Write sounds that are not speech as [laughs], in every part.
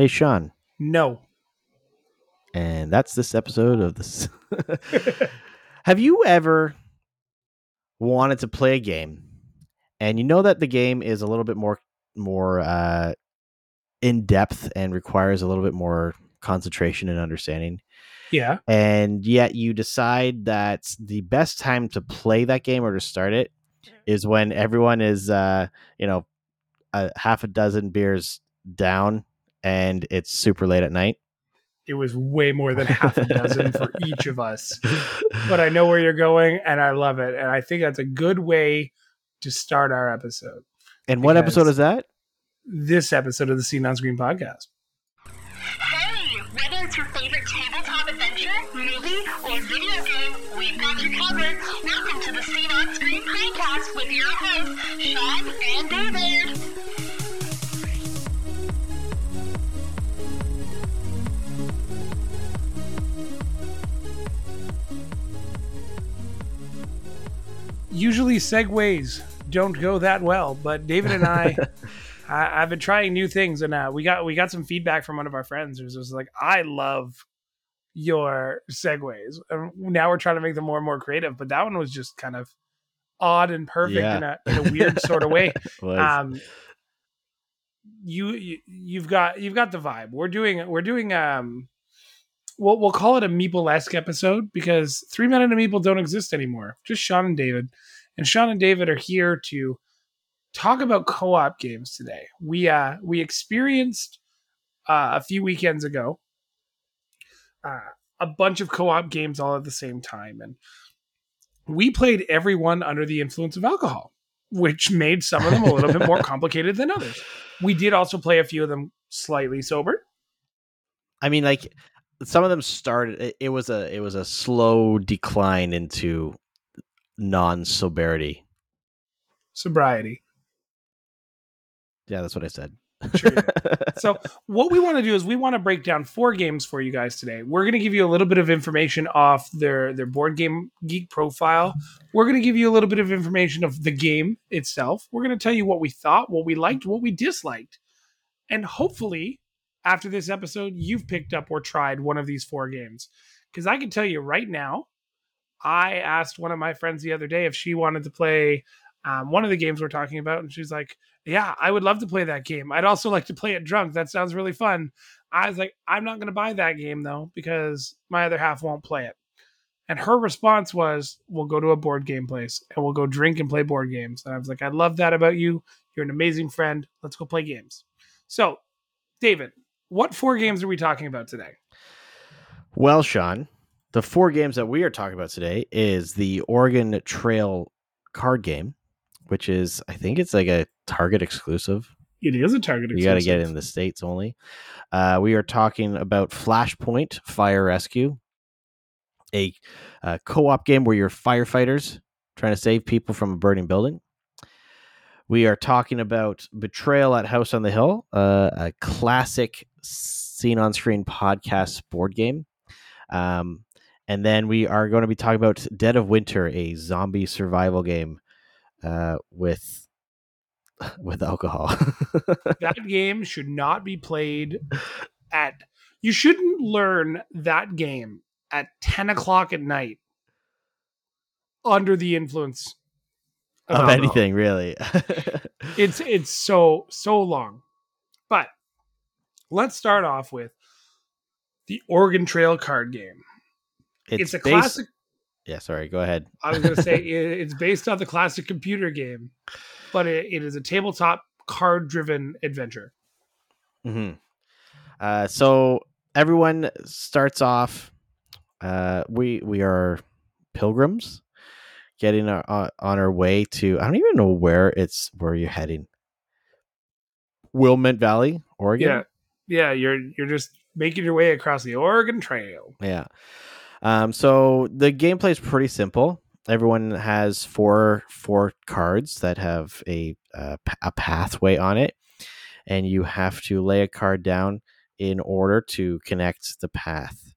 Hey, Sean. No. And that's this episode of this. [laughs] Have you ever wanted to play a game and you know that the game is a little bit more more uh, in depth and requires a little bit more concentration and understanding? Yeah. And yet you decide that the best time to play that game or to start it is when everyone is uh, you know, a half a dozen beers down and it's super late at night. It was way more than half a dozen for [laughs] each of us. But I know where you're going and I love it. And I think that's a good way to start our episode. And what episode is that? This episode of the Seen on Screen podcast. Hey, whether it's your favorite tabletop adventure, movie, or video game, we've got you covered. Welcome to the Seen on Screen podcast with your hosts, Sean and David. Usually segues don't go that well, but David and I [laughs] I, I've been trying new things, and uh, we got we got some feedback from one of our friends who's just like, "I love your segues." And now we're trying to make them more and more creative, but that one was just kind of odd and perfect Yeah. in a in a weird sort of way. [laughs] Um, you, you you've got you've got the vibe. We're doing we're doing um, we'll we'll call it a Meeple esque episode because three men and a Meeple don't exist anymore. Just Sean and David, and Sean and David are here to talk about co-op games today. We uh we experienced uh, a few weekends ago uh, a bunch of co-op games all at the same time, and we played everyone under the influence of alcohol, which made some of them a little bit more [laughs] complicated than others. We did also play a few of them slightly sober. I mean, like some of them started. It, it was a it was a slow decline into non sobriety. Sobriety. Yeah, that's what I said. Sure [laughs] So, what we want to do is we want to break down four games for you guys today. We're going to give you a little bit of information off their their board game geek profile. We're going to give you a little bit of information of the game itself. We're going to tell you what we thought, what we liked, what we disliked. And hopefully, after this episode, you've picked up or tried one of these four games. Cuz I can tell you right now, I asked one of my friends the other day if she wanted to play um, one of the games we're talking about and she's like yeah, I would love to play that game. I'd also like to play it drunk. That sounds really fun. I was like, I'm not going to buy that game though because my other half won't play it. And her response was, "We'll go to a board game place and we'll go drink and play board games." And I was like, "I love that about you. You're an amazing friend. Let's go play games." So, David, what four games are we talking about today? Well, Sean, the four games that we are talking about today is the Oregon Trail card game, which is I think it's like a Target exclusive. It is a Target. Exclusive. You got to get it in the states only. Uh, we are talking about Flashpoint Fire Rescue, a uh, co-op game where you're firefighters trying to save people from a burning building. We are talking about Betrayal at House on the Hill, uh, a classic seen on screen podcast board game. Um, and then we are going to be talking about Dead of Winter, a zombie survival game uh, with [laughs] with alcohol. [laughs] that game should not be played at you shouldn't learn that game at 10 o'clock at night under the influence of alcohol. anything really. [laughs] it's it's so so long let's start off with the oregon trail card game it's, a based- classic Yeah, sorry. Go ahead. i was going to say [laughs] it- it's based on the classic computer game but it, it is a tabletop card driven adventure hmm Uh, so everyone starts off. Uh, we we are pilgrims, getting our, uh, on our way to. I don't even know where it's where you're heading. Willamette Valley, Oregon. yeah yeah you're you're just making your way across the oregon trail Yeah. Um, so the gameplay is pretty simple. Everyone has four four cards that have a uh, a pathway on it, and you have to lay a card down in order to connect the path.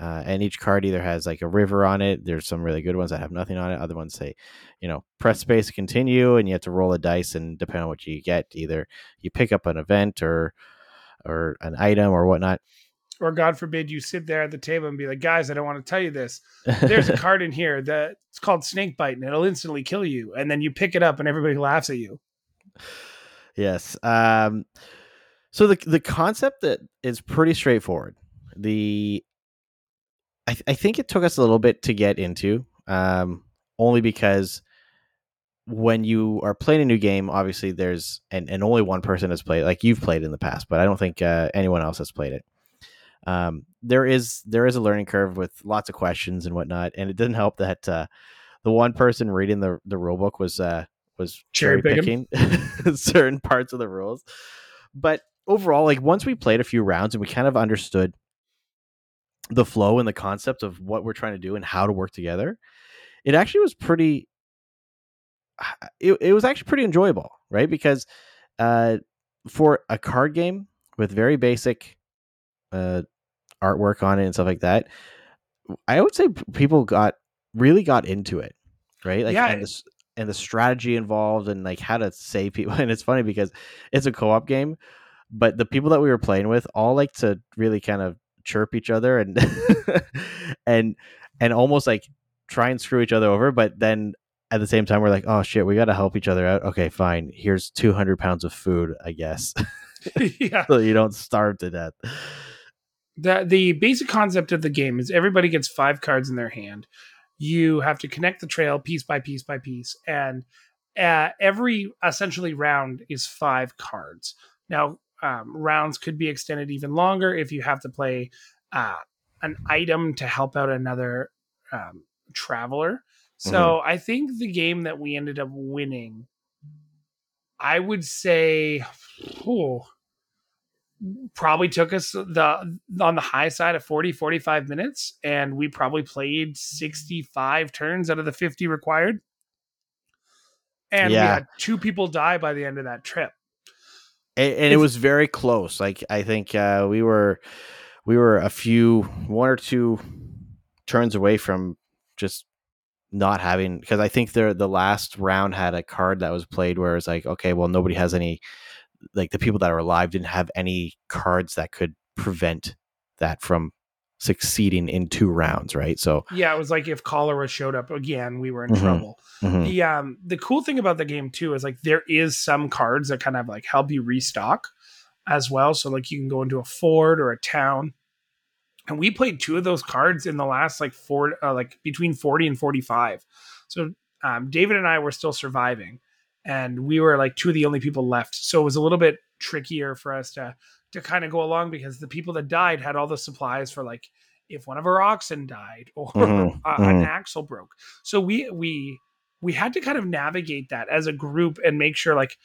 Uh, and each card either has like a river on it. There's some really good ones that have nothing on it. Other ones say, you know, press space to continue, and you have to roll a dice, and depending on what you get, either you pick up an event or or an item or whatnot. Or God forbid you sit there at the table and be like, guys, I don't want to tell you this. There's a [laughs] card in here that it's called snake bite and it'll instantly kill you. And then you pick it up and everybody laughs at you. yes. Um, so the the concept that is pretty straightforward. The I, th- I think it took us a little bit to get into, um, only because when you are playing a new game, obviously there's and, and only one person has played. Like you've played in the past, but I don't think uh, anyone else has played it. Um, there is there is a learning curve with lots of questions and whatnot, and it didn't help that uh, the one person reading the the rule book was uh, was cherry Cherry picking [laughs] certain parts of the rules. But overall, like once we played a few rounds and we kind of understood the flow and the concept of what we're trying to do and how to work together, it actually was pretty. It, it was actually pretty enjoyable, right? Because uh, for a card game with very basic uh, artwork on it and stuff like that, I would say people got really got into it, right? Like, Yeah. and the, and the strategy involved and like how to save people. [laughs] And it's funny because it's a co-op game, but the people that we were playing with all like to really kind of chirp each other and [laughs] and and almost like try and screw each other over. But then at the same time, we're like, oh shit, we got to help each other out. Okay, fine. Here's 200 pounds of food, I guess, [laughs] yeah. so you don't starve to death. the the basic concept of the game is everybody gets five cards in their hand. You have to connect the trail piece by piece by piece, and uh, every essentially round is five cards. Now, um, rounds could be extended even longer if you have to play uh, an item to help out another um, traveler. So I think the game that we ended up winning, I would say, oh, probably took us the on the high side of 40 45 minutes and we probably played 65 turns out of the 50 required. And we had two people die by the end of that trip. And, and it was very close. Like I think uh, we were we were a few one or two turns away from just not having because I think the the last round had a card that was played where it's like okay, well nobody has any like the people that are alive didn't have any cards that could prevent that from succeeding in two rounds, right? So yeah it was like if cholera showed up again we were in Mhm. trouble mhm. the um the cool thing about the game too is like there is some cards that kind of like help you restock as well so like you can go into a fort or a town and we played two of those cards in the last like four uh, like between 40 and 45 so um, david and i were still surviving and we were like two of the only people left. So it was a little bit trickier for us to to kind of go along because the people that died had all the supplies for like if one of our oxen died or [laughs] Mhm, uh, an mhm. axle broke. So we we we had to kind of navigate that as a group and make sure like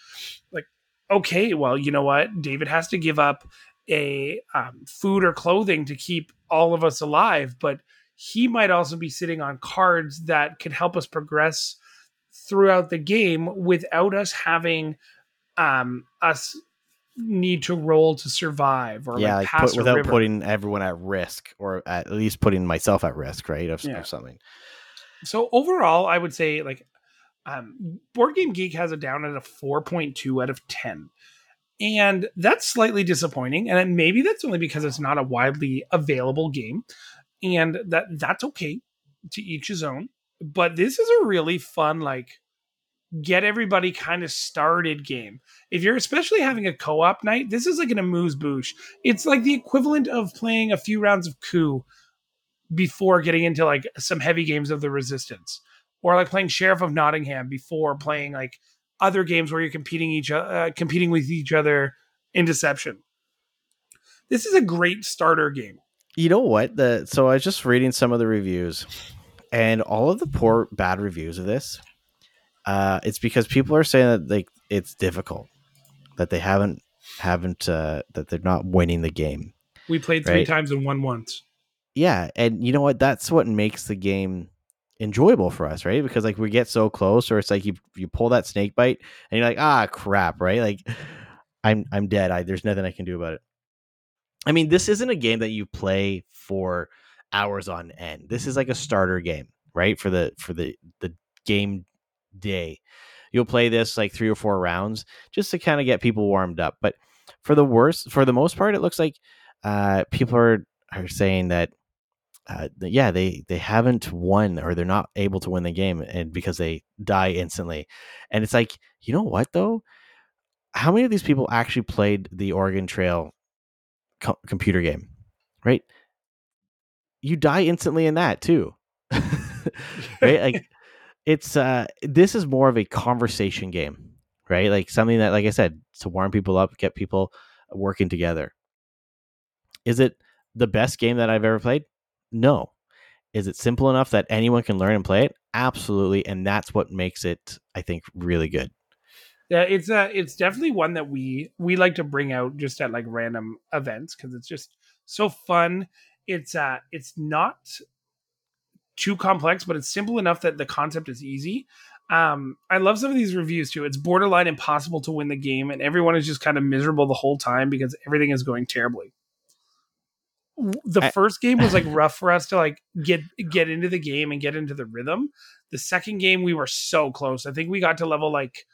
like okay well you know what? David has to give up a um, food or clothing to keep all of us alive but he might also be sitting on cards that could help us progress throughout the game without us having um us need to roll to survive or yeah, like like pass put, without putting everyone at risk, or at least putting myself at risk, right? Of, Yeah. of something. So overall, I would say like um, Board Game Geek has it down at a 4.2 out of 10. And that's slightly disappointing. And maybe that's only because it's not a widely available game. And that that's okay to each his own. But this is a really fun, like, get everybody kind of started game. If you're especially having a co-op night, this is like an amuse bouche. It's like the equivalent of playing a few rounds of coup before getting into like some heavy games of the resistance or like playing sheriff of nottingham before playing like other games where you're competing each uh, competing with each other in deception this is a great starter game You know what? The so I was just reading some of the reviews, and all of the poor bad reviews of this, uh, it's because people are saying that like it's difficult, that they haven't haven't uh, that they're not winning the game. we played three Right. times and won once Yeah, and you know what? That's what makes the game enjoyable for us, right? Because like we get so close, or it's like you you pull that snake bite, and you're like, ah, crap, right? Like I'm I'm dead. I there's nothing I can do about it. I mean, this isn't a game that you play for hours on end. This is like a starter game, right? For the for the the game day. You'll play this like three or four rounds just to kind of get people warmed up. But for the worst, for the most part, it looks like uh, people are are saying that uh, yeah, they they haven't won or they're not able to win the game, and because they die instantly, and it's like you know what though, how many of these people actually played the Oregon Trail co- computer game, right? You die instantly in that too, [laughs] right? Like [laughs] it's uh this is more of a conversation game, right? Like something that, like I said, to warm people up, get people working together. Is it the best game that I've ever played? No. Is it simple enough that anyone can learn and play it? Absolutely, and that's what makes it, I think, really good. Yeah, it's uh it's definitely one that we we like to bring out just at like random events because it's just so fun. It's uh it's not too complex, but it's simple enough that the concept is easy. Um, I love some of these reviews too. It's borderline impossible to win the game, and everyone is just kind of miserable the whole time because everything is going terribly. The I- first game was like [laughs] rough for us to like get get into the game and get into the rhythm. The second game we were so close. I think we got to level like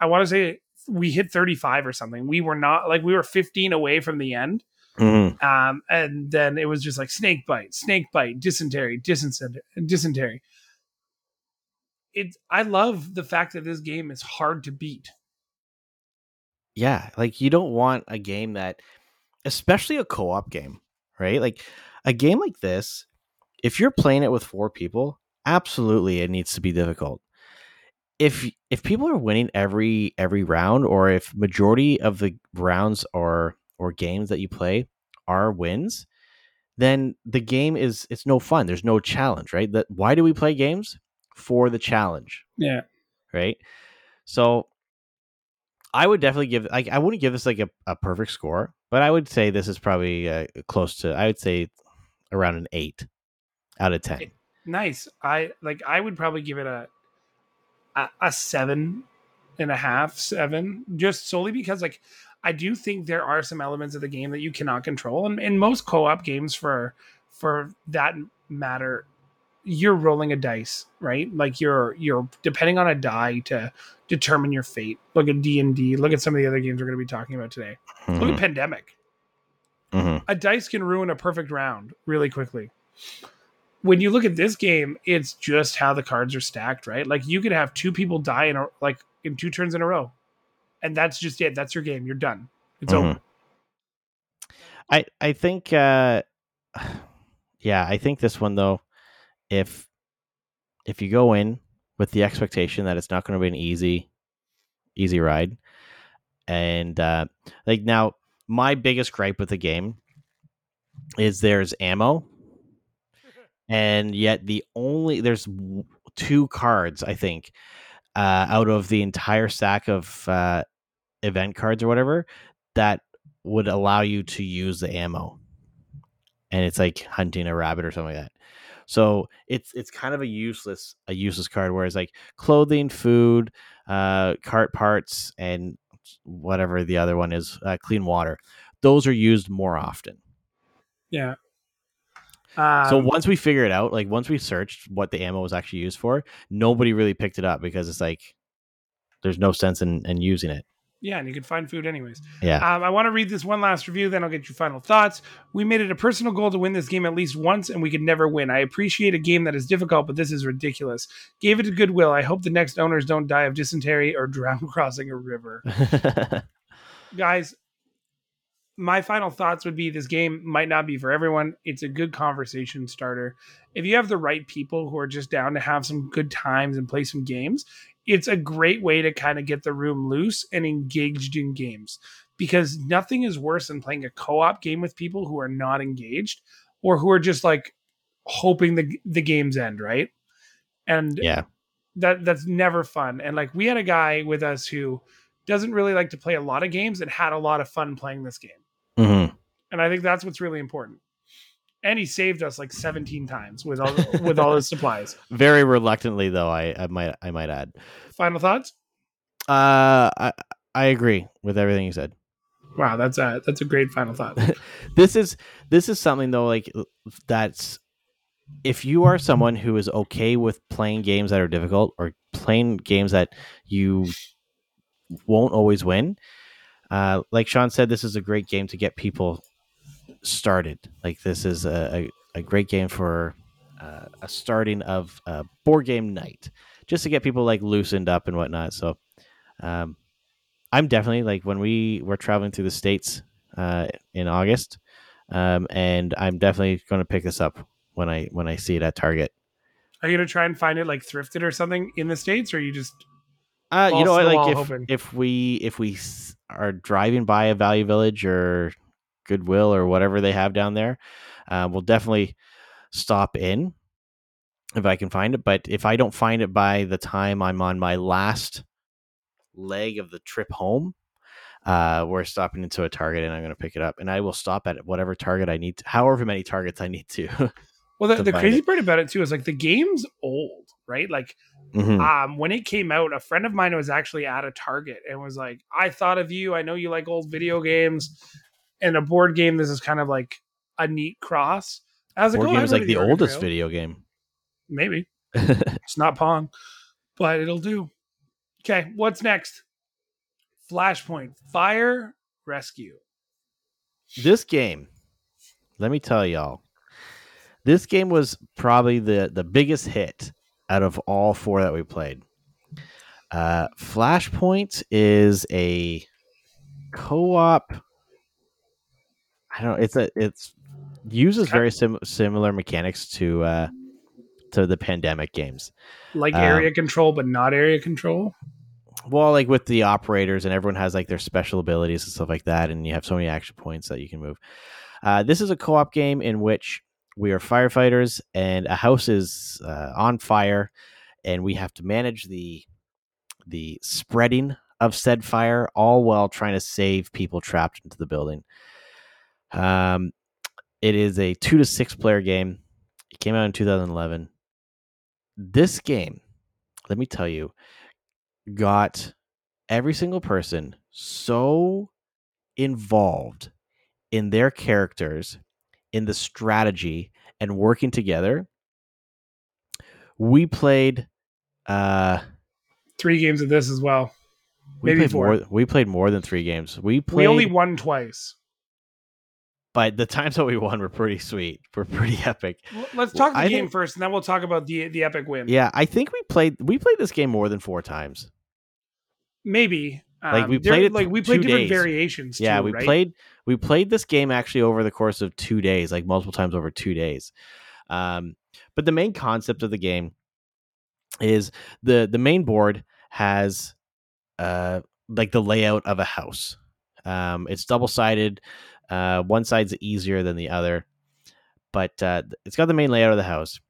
I want to say we hit 35 or something. We were not like we were 15 away from the end. Mhm. Um, and then it was just like snake bite, snake bite, dysentery, dysentery, dysentery. It. I love the fact that this game is hard to beat. Yeah, like you don't want a game that, especially a co-op game, right? Like a game like this, if you're playing it with four people, absolutely it needs to be difficult. If if people are winning every every round, or if majority of the rounds or or games that you play are wins, then the game is it's no fun. There's no challenge, right? That why do we play games for the challenge? Yeah. right? So I would definitely give like I wouldn't give this like a, a perfect score, but I would say this is probably uh, close to I would say around an eight out of ten. Nice. I like. I would probably give it a a, a seven and a half, seven, just solely because like I do think there are some elements of the game that you cannot control, and in most co-op games, for for that matter, you're rolling a dice, right? Like you're you're depending on a die to determine your fate. Look at D and D. Look at some of the other games we're going to be talking about today. Look Mhm, at Pandemic mhm. a dice can ruin a perfect round really quickly. When you look at this game, it's just how the cards are stacked, right? Like you could have two people die in a, like in two turns in a row, and that's just it. That's your game. You're done. It's Mhm. over. I I think uh [sighs] yeah, I think this one though, if if you go in with the expectation that it's not going to be an easy easy ride, and uh like now my biggest gripe with the game is there's ammo, [laughs] and yet the only there's two cards I think uh, out of the entire stack of uh, event cards or whatever that would allow you to use the ammo, and it's like hunting a rabbit or something like that. So it's it's kind of a useless a useless card. Whereas like clothing, food, uh, cart parts, and whatever the other one is, uh, clean water, those are used more often. Yeah. Um, So once we figure it out, like once we searched what the ammo was actually used for, nobody really picked it up because it's like there's no sense in, in using it. Yeah, and you can find food anyways. Yeah. Um, I want to read this one last review, then I'll get your final thoughts. We made it a personal goal to win this game at least once, and we could never win. I appreciate a game that is difficult, but this is ridiculous. Gave it to Goodwill. I hope the next owners don't die of dysentery or drown [laughs] crossing a river. [laughs] guys my final thoughts would be this game might not be for everyone it's a good conversation starter if you have the right people who are just down to have some good times and play some games it's a great way to kind of get the room loose and engaged in games because nothing is worse than playing a co-op game with people who are not engaged or who are just like hoping the the game's end right and yeah. that that's never fun. And like we had a guy with us who doesn't really like to play a lot of games and had a lot of fun playing this game. hmm And I think that's what's really important. And he saved us like 17 times with all with all his [laughs] supplies. Very reluctantly, though. I, I might I might add. Final thoughts? Uh, I I agree with everything you said. Wow, that's a that's a great final thought. [laughs] This is this is something though, like that's if you are someone who is okay with playing games that are difficult or playing games that you won't always win, uh, like Sean said, this is a great game to get people started. Like this is a, a, a great game for uh, a starting of a board game night, just to get people like loosened up and whatnot. So, um, I'm definitely like when we were traveling through the states uh, in August, um, and I'm definitely going to pick this up when I when I see it at Target. Are you gonna try and find it like thrifted or something in the states, or you just Uh, you know to Like if if we if we are driving by a Value Village or Goodwill or whatever they have down there, uh, we'll definitely stop in if I can find it. But if I don't find it by the time I'm on my last leg of the trip home, uh, we're stopping into a Target and I'm going to pick it up. And I will stop at whatever Target I need, to, however many Targets I need to. well? The, To the crazy it. part about it too is like the game's old, right? Like Mhm. um when it came out a friend of mine was actually at a target and was like i thought of you i know you like old video games and a board game this is kind of like a neat cross As a Board game is like the oldest Trail. video game. maybe [laughs] it's not pong but it'll do okay what's next flashpoint fire rescue this game, let me tell y'all, this game was probably the the biggest hit out of all four that we played. Uh, Flashpoint is a co-op. I don't. It's a. It's uses very sim- similar mechanics to uh, to the pandemic games. like Um, area control but not area control Well, like with the operators, and everyone has like their special abilities and stuff like that, and you have so many action points that you can move. Uh, this is a co-op game in which we are firefighters, and a house is uh, on fire, and we have to manage the the spreading of said fire, all while trying to save people trapped into the building. Um, it is a two to six player game. It came out in 2011. This game, let me tell you, got every single person so involved in their characters, in the strategy, and working together. We played. Uh, three games of this as well we Maybe played four. more. We played more than three games. We played. we only won twice but the times that we won were pretty sweet. We're pretty [laughs] epic. Well, let's talk the I game think- first and then we'll talk about the the epic win Yeah, I think we played. We played this game more than four times. maybe Like, Um, we played it like we played different days. variations yeah, too, we right? played. We played this game actually over the course of two days, like multiple times over two days. Um, but the main concept of the game is the the main board has uh like the layout of a house. Um, it's double sided. Uh, one side's easier than the other, but uh, it's got the main layout of the house,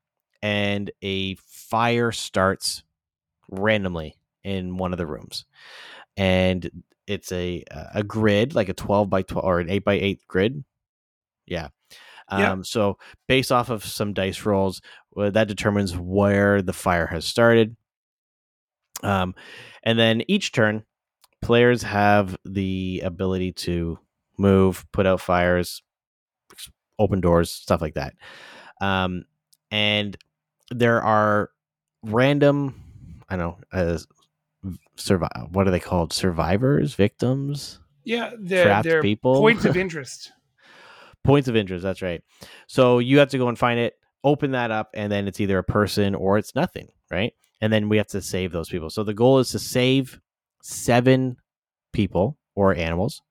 and a fire starts randomly in one of the rooms, and it's a a grid like a twelve by twelve or an eight by eight grid. Yeah. Um, Yeah. So based off of some dice rolls, well, that determines where the fire has started. Um, and then each turn, players have the ability to move, put out fires, open doors, stuff like that. Um, and there are random, I don't know, uh, survive. What are they called? Survivors, victims, Yeah, they're, trapped they're people, points of [laughs] interest. points of interest. That's right. So you have to go and find it, open that up, and then it's either a person or it's nothing, right? And then we have to save those people. So the goal is to save seven people or animals,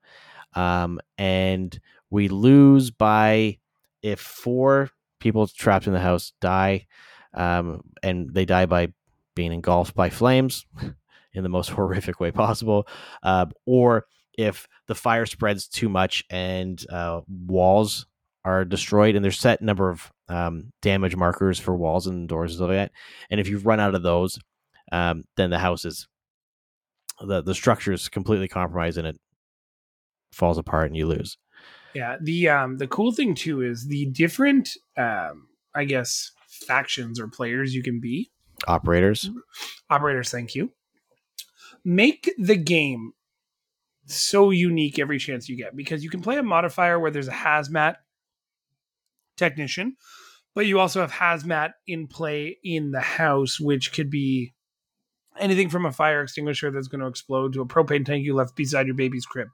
um, and we lose by if four people trapped in the house die, um, and they die by being engulfed by flames [laughs] in the most horrific way possible, uh, or if the fire spreads too much and uh, walls are destroyed, and there's set number of um, damage markers for walls and doors and stuff like that. And if you run out of those, um, then the house is the the structure is completely compromised and it falls apart and you lose. Yeah, the um the cool thing too is the different um I guess factions or players you can be. Operators, Operators, thank you. Make the game so unique every chance you get because you can play a modifier where there's a hazmat technician, but you also have hazmat in play in the house, which could be anything from a fire extinguisher that's going to explode to a propane tank you left beside your baby's crib.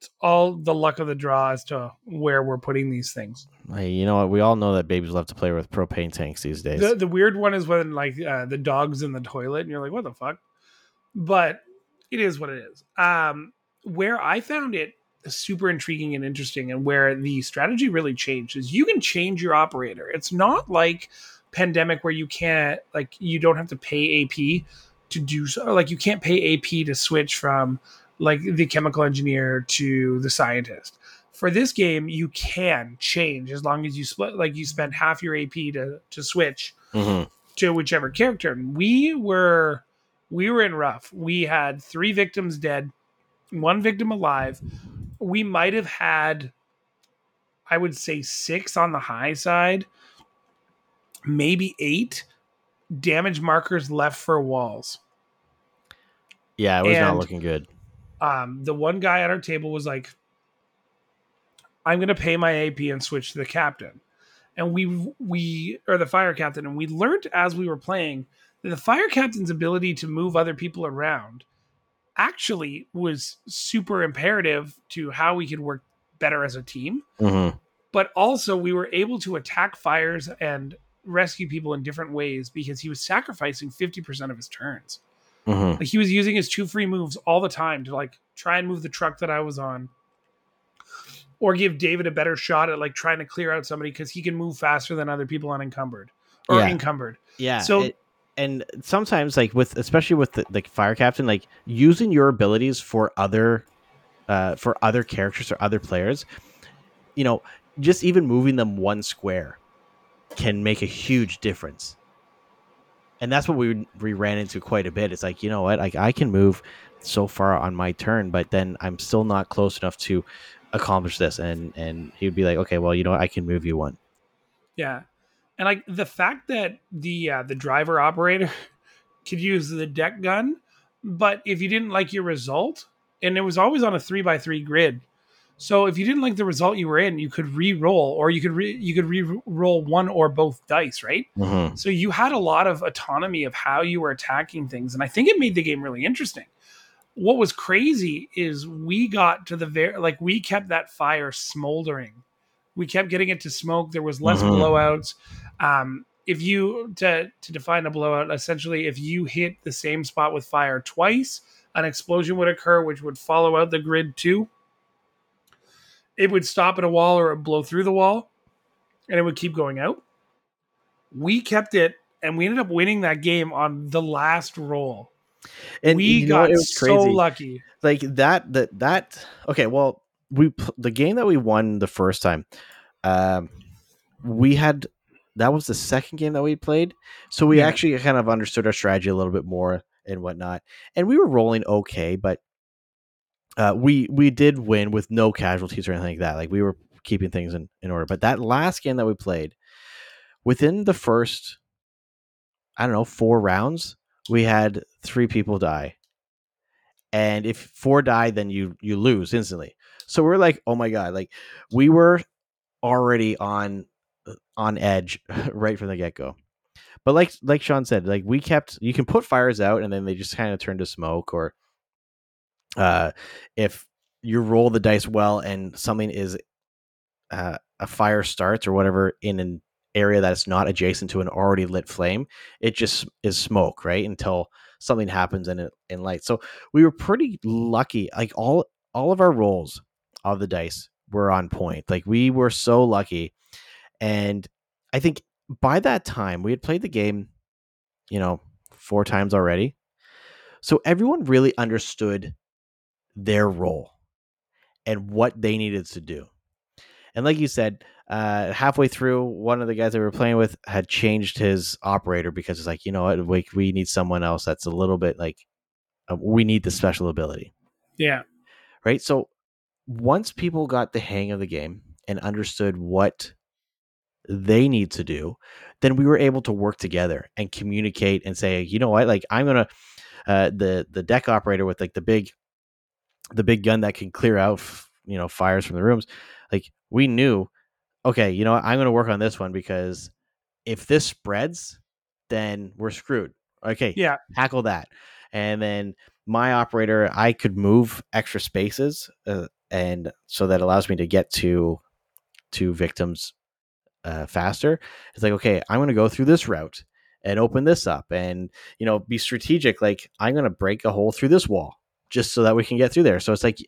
It's all the luck of the draw as to where we're putting these things. Hey, you know what? We all know that babies love to play with propane tanks these days. The the weird one is when like uh, the dog's in the toilet and you're like, what the fuck? But it is what it is. Um, where I found it super intriguing and interesting, and where the strategy really changed is you can change your operator. It's not like pandemic where you can't like you don't have to pay AP to do so. Like you can't pay AP to switch from like the chemical engineer to the scientist. For this game, you can change as long as you split like you spend half your AP to to switch Mhm. to whichever character. And we were we were in rough. We had three victims dead, one victim alive. We might have had I would say 6 on the high side, maybe 8 damage markers left for walls. Yeah, it was not looking good. Um, the one guy at our table was like, "I'm going to pay my AP and switch to the captain," and we we or the fire captain, and we learned as we were playing that the fire captain's ability to move other people around actually was super imperative to how we could work better as a team. hmm But also, we were able to attack fires and rescue people in different ways because he was sacrificing 50% of his turns. Hmm Like he was using his two free moves all the time to like try and move the truck that I was on, or give David a better shot at like trying to clear out somebody because he can move faster than other people unencumbered or Yeah. encumbered. Yeah. So- it- and sometimes, like with especially with the, the fire captain, like using your abilities for other, uh, for other characters or other players, you know, just even moving them one square can make a huge difference. And that's what we we ran into quite a bit. It's like you know what, like I can move so far on my turn, but then I'm still not close enough to accomplish this. And and he would be like, okay, well, you know what, I can move you one. Yeah, and like the fact that the uh, the driver operator [laughs] could use the deck gun, but if you didn't like your result, and it was always on a three by three grid. So if you didn't like the result you were in, you could re-roll, or you could re- you could re-roll one or both dice, right? Mm-hmm. So you had a lot of autonomy of how you were attacking things, and I think it made the game really interesting. What was crazy is we got to the very like we kept that fire smoldering. We kept getting it to smoke. There was less Mhm. blowouts. Um, if you to to define a blowout, essentially, if you hit the same spot with fire twice, an explosion would occur, which would follow out the grid too. It would stop at a wall or blow through the wall, and it would keep going out we kept it and we ended up winning that game on the last roll. And we got so crazy. lucky. like that that that okay well we the game that we won the first time um we had that was the second game that we played so we Yeah. actually kind of understood our strategy a little bit more and whatnot and we were rolling okay but uh we we did win with no casualties or anything like that. Like we were keeping things in, in order. But that last game that we played within the first i don't know four rounds we had three people die. And if four die then you you lose instantly. So we're like oh my god like we were already on on edge [laughs] right from the get-go. But like like sean said like we kept you can put fires out and then they just kind of turn to smoke or uh if you roll the dice well and something is uh, a fire starts or whatever in an area that's not adjacent to an already lit flame it just is smoke right until something happens in it in light. So we were pretty lucky like all all of our rolls of the dice were on point like we were so lucky. And i think by that time we had played the game you know four times already. So everyone really understood their role and what they needed to do and like you said uh, halfway through, one of the guys that we were playing with had changed his operator because it's like, you know what, we, we need someone else that's a little bit like, uh, we need the special ability, Yeah. right? So once people got the hang of the game and understood what they need to do, then we were able to work together and communicate and say, you know what, like I'm gonna uh, the the deck operator with like the big the big gun that can clear out f- you know fires from the rooms. Like we knew, okay, you know what, I'm gonna work on this one because if this spreads, then we're screwed. Okay, Yeah. tackle that, and then my operator, I could move extra spaces uh, and so that allows me to get to to victims uh, faster. It's like okay, I'm going to go through this route and open this up, and you know, be strategic. Like I'm going to break a hole through this wall just so that we can get through there. So it's like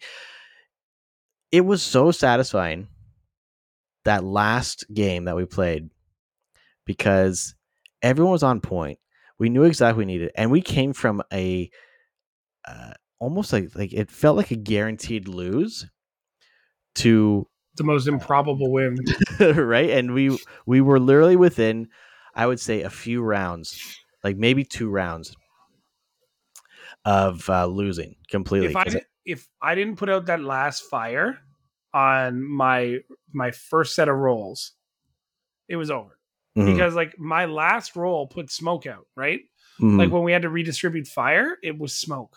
it was so satisfying that last game that we played because everyone was on point. We knew exactly what we needed, and we came from a uh, almost like like it felt like a guaranteed lose to The most improbable win. [laughs] right, and we we were literally within, I would say, a few rounds, like maybe two rounds of uh, losing completely. if I di- if I didn't put out that last fire on my my first set of rolls, it was over. Mhm, Because like my last roll put smoke out, right? mhm. Like when we had to redistribute fire, it was smoke.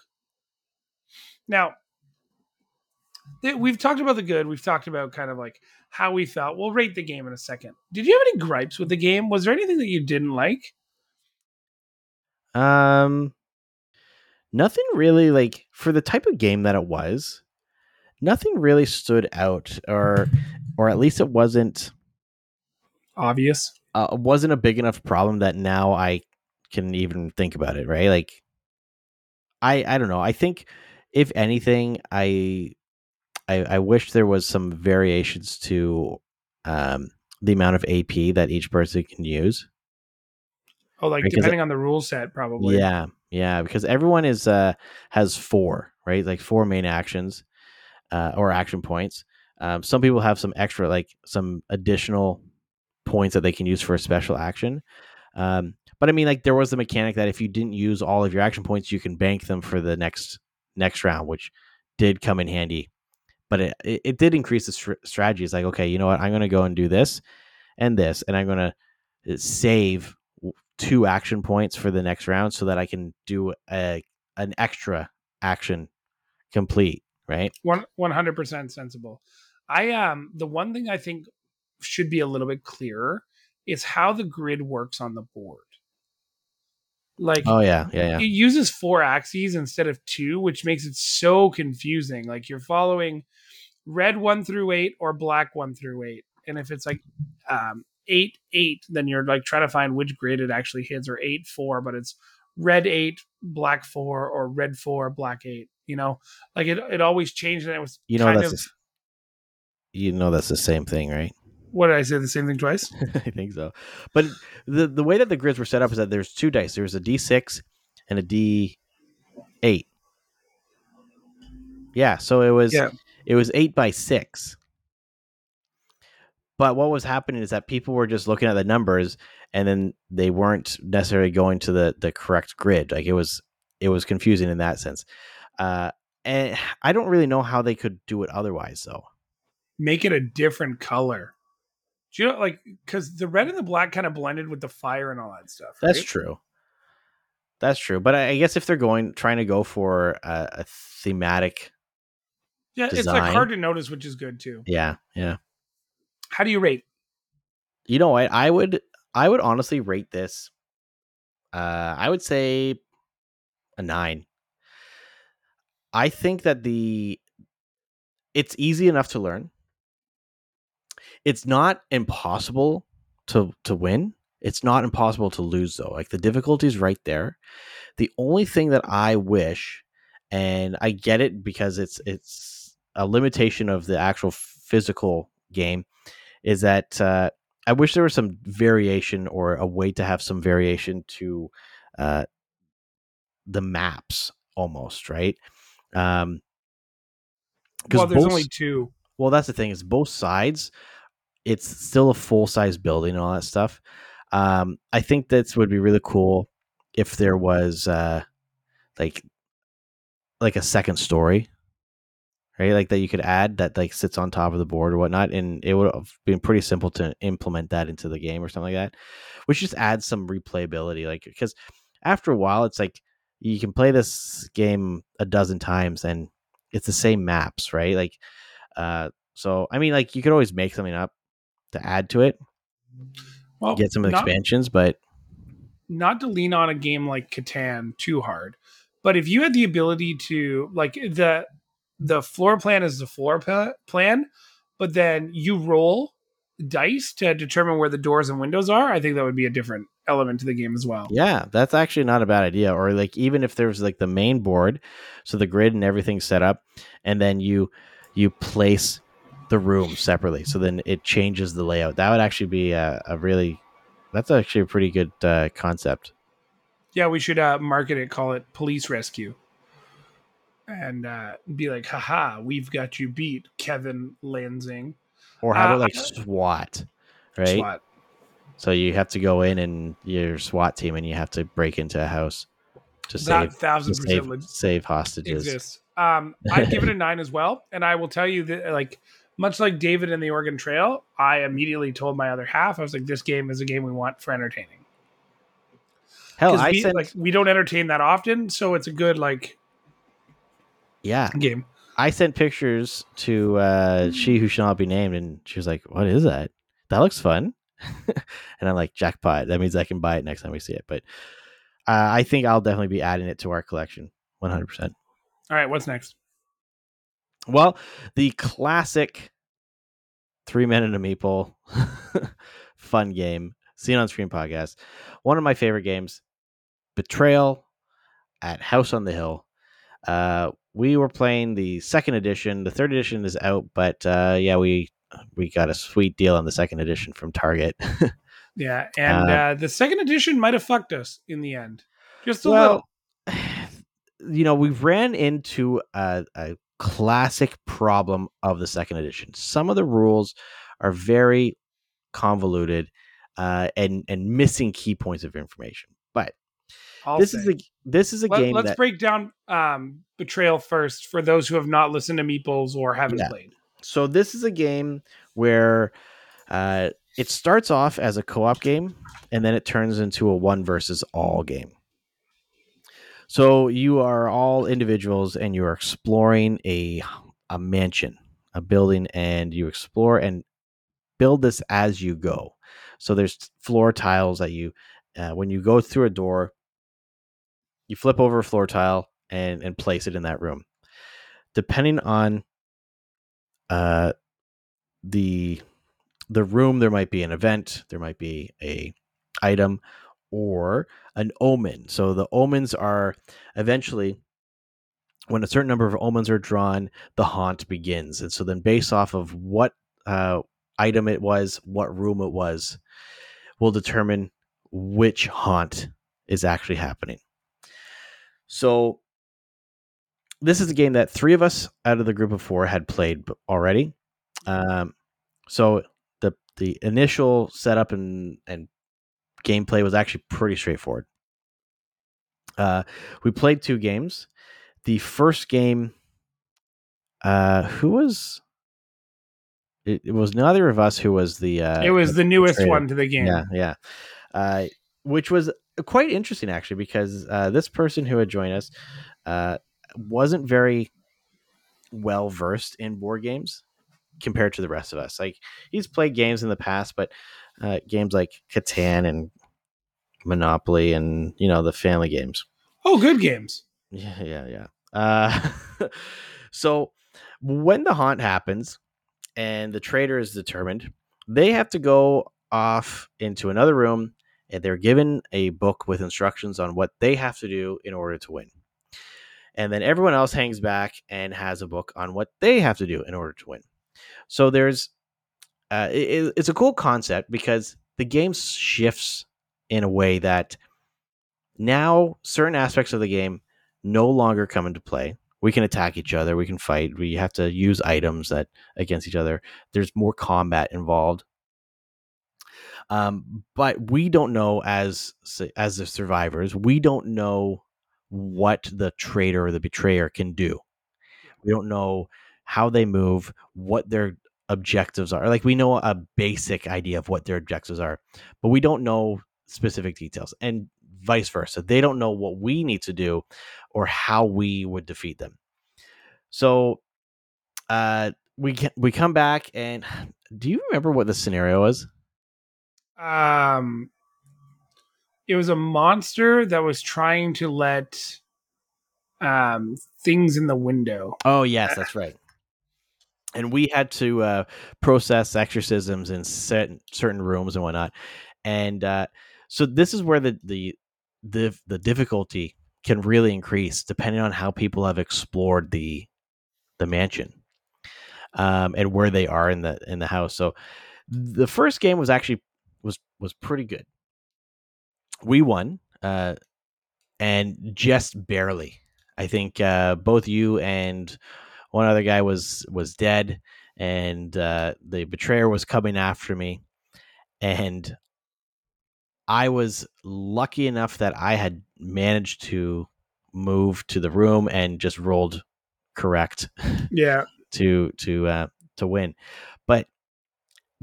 Now, we've talked about the good. We've talked about kind of like how we felt. We'll rate the game in a second. Did you have any gripes with the game? Was there anything that you didn't like? Um, nothing really like for the type of game that it was. Nothing really stood out, or or at least it wasn't Obvious. uh, wasn't a big enough problem that now I can even think about it. Right? Like, I I don't know. I think if anything, I I, I wish there was some variations to um the amount of AP that each person can use. Oh, like Because- depending on the rule set, probably. Yeah, yeah, because everyone is uh has four, right? Like four main actions uh or action points. Um some people have some extra like some additional points that they can use for a special action. Um but I mean like there was the mechanic that if you didn't use all of your action points, you can bank them for the next next round, which did come in handy. But it it, it did increase the str- strategy. It's like, okay, you know what? I'm going to go and do this and this and I'm going to save w- two action points for the next round so that I can do a an extra action complete, right? One one hundred percent sensible. I um the one thing I think should be a little bit clearer is how the grid works on the board. Like Oh yeah, yeah, yeah. it uses four axes instead of two, which makes it so confusing. Like you're following red one through eight or black one through eight. And if it's like um, eight, eight, then you're like trying to find which grid it actually hits, or eight, four, but it's red eight, black four, or red four, black eight. You know, like it, it always changed. And it was You know kind that's of, the you know that's the same thing, right? what did I say? The same thing twice? [laughs] I think so. But the the way that the grids were set up is that there's two dice. There's a D6 and a D8. Yeah, so it was Yeah. it was 8 by 6. But what was happening is that people were just looking at the numbers and then they weren't necessarily going to the the correct grid. Like it was it was confusing in that sense. Uh and I don't really know how they could do it otherwise though. Make it a different color. Do you know, like, because the red and the black kind of blended with the fire and all that stuff. That's true. That's true. But I I guess if they're going trying to go for a, a thematic, Yeah, it's like hard to notice, which is good too. yeah, yeah. How do you rate? You know what? I would I would honestly rate this. Uh, I would say a nine. I think that the it's easy enough to learn. It's not impossible to to win. It's not impossible to lose though. Like the difficulty is right there. The only thing that I wish, and I get it because it's it's a limitation of the actual physical game, is that uh, I wish there was some variation or a way to have some variation to uh, the maps almost right. Um, Well, there's both- only two. well, that's the thing is both sides. It's still a full size building and all that stuff. Um, I think that would be really cool if there was uh, like like a second story, right? Like that you could add that like sits on top of the board or whatnot, and it would have been pretty simple to implement that into the game or something like that, which just adds some replayability. Like because after a while, it's like you can play this game a dozen times and it's the same maps, right? Like, uh, so I mean, like you could always make something up to add to it, Well, get some not, expansions, but not to lean on a game like Catan too hard, but if you had the ability to like the the floor plan is the floor pla- plan, but then you roll dice to determine where the doors and windows are. I think that would be a different element to the game as well. Yeah, that's actually not a bad idea. Or like even if there's like the main board, so the grid and everything set up, and then you you place the room separately, so then it changes the layout. That would actually be a, a really that's actually a pretty good uh, concept. Yeah, we should uh, market it, call it police rescue. And uh, be like, haha, we've got you beat, Kevin Lansing. Or how Uh, about like SWAT, right? SWAT. So you have to go in and your SWAT team, and you have to break into a house to That save to thousand percent save, save hostages. exists. Um, I'd give it a [laughs] nine as well, and I will tell you that, like, much like David in the Oregon Trail, I immediately told my other half, I was like, "This game is a game we want for entertaining." Hell, I we, sent like we don't entertain that often, so it's a good like yeah, game. I sent pictures to uh, she who shall not be named, and she was like, "What is that? That looks fun." [laughs] and I'm like, "Jackpot! That means I can buy it next time we see it." But uh, I think I'll definitely be adding it to our collection, 100. percent All right, what's next? Well, the classic three men and a meeple [laughs] fun game, seen on screen podcast. One of my favorite games, Betrayal at House on the Hill. Uh, we were playing the second edition. The third edition is out, but uh, yeah, we we got a sweet deal on the second edition from Target. [laughs] Yeah, and Uh, uh, the second edition might have fucked us in the end, just a well, little. [sighs] you know, we ran into a, a classic problem of the second edition. Some of the rules are very convoluted uh, and and missing key points of information. But I'll this say. is a this is a game Let's that break down um, Betrayal first for those who have not listened to Meeples or haven't Yeah. played. so this is a game where uh, it starts off as a co-op game and then it turns into a one versus all game. So you are all individuals and you are exploring a a mansion, a building, and you explore and build this as you go. So there's floor tiles that you uh, when you go through a door, you flip over a floor tile and and place it in that room. Depending on uh the the room there might be an event there might be a item or an omen. So the omens are eventually when a certain number of omens are drawn the haunt begins. And so then based off of what uh, item it was what room it was will determine which haunt is actually happening so this is a game that three of us out of the group of four had played already um, so the the initial setup and and gameplay was actually pretty straightforward. Uh, we played two games. The first game, uh, who was? It, it was neither of us who was the. Uh, it was the newest Betrayal. one to the game. yeah, yeah. Which was quite interesting actually because uh, this person who had joined us uh, wasn't very well versed in board games compared to the rest of us. Like he's played games in the past, but uh, games like Catan and Monopoly and you know the family games. Oh, good games. Yeah, yeah, yeah. Uh, [laughs] so when the haunt happens and the traitor is determined, they have to go off into another room and they're given a book with instructions on what they have to do in order to win. And then everyone else hangs back and has a book on what they have to do in order to win. So there's, uh, it- it's a cool concept because the game shifts in a way that now certain aspects of the game no longer come into play. We can attack each other. We can fight. We have to use items that against each other. There's more combat involved. Um, but we don't know as as the survivors. We don't know what the traitor or the betrayer can do. We don't know how they move, what their objectives are. Like we know a basic idea of what their objectives are, but we don't know specific details. And vice versa. They don't know what we need to do or how we would defeat them. So uh we can we come back and [sighs] do you remember what the scenario was? Um, it was a monster that was trying to let um things in the window. Oh yes, that's right. And we had to uh, process exorcisms in certain certain rooms and whatnot, and uh, so this is where the the the the difficulty can really increase depending on how people have explored the the mansion um, and where they are in the in the house. So the first game was actually was pretty good. We won, uh, and just barely. I think uh, both you and one other guy was was dead, and uh, the betrayer was coming after me, and I was lucky enough that I had managed to move to the room and just rolled correct Yeah. [laughs] to to uh, to win. But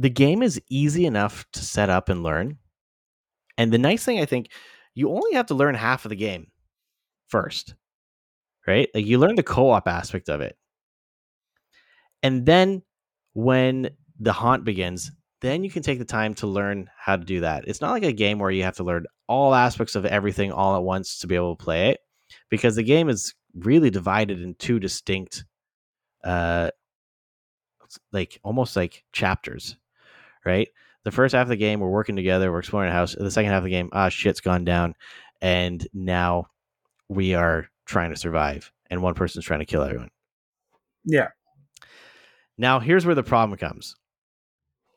the game is easy enough to set up and learn. And the nice thing I think you only have to learn half of the game first. Right? Like you learn the co-op aspect of it. And then when the haunt begins, then you can take the time to learn how to do that. It's not like a game where you have to learn all aspects of everything all at once to be able to play it because the game is really divided in two distinct uh like almost like chapters, right? The first half of the game, we're working together, we're exploring a house. The second half of the game, ah, shit's gone down, and now we are trying to survive, and one person's trying to kill everyone. Yeah. Now, here's where the problem comes.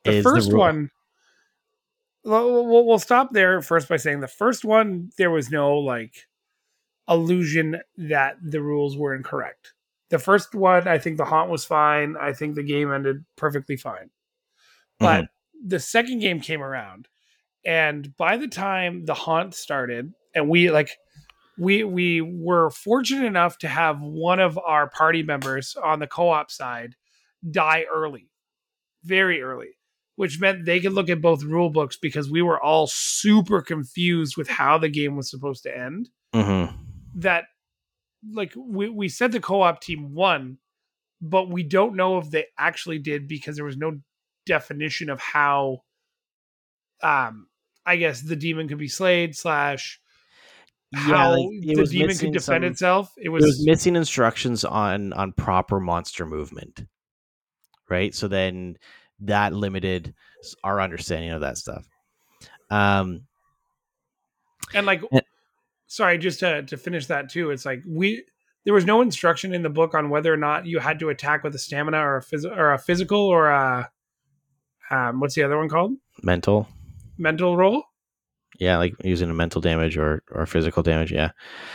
The first rule- one. We'll, we'll we'll stop there first by saying the first one there was no like illusion that the rules were incorrect. The first one, I think the haunt was fine. I think the game ended perfectly fine. But Mm-hmm. The second game came around, and by the time the haunt started, and we like we we were fortunate enough to have one of our party members on the co-op side die early, very early, which meant they could look at both rule books because we were all super confused with how the game was supposed to end Mhm. that like we, we said the co-op team won but we don't know if they actually did because there was no definition of how um i guess the demon could be slayed slash how like, it the demon could defend some- itself it was, It was, missing instructions on on proper monster movement, right? So then that limited our understanding of that stuff. Um, and like Eh. sorry just to to finish that too it's like we there was no instruction in the book on whether or not you had to attack with a stamina or a phys- or a physical or a um what's the other one called mental, mental roll yeah, like using a mental damage or or physical damage, yeah.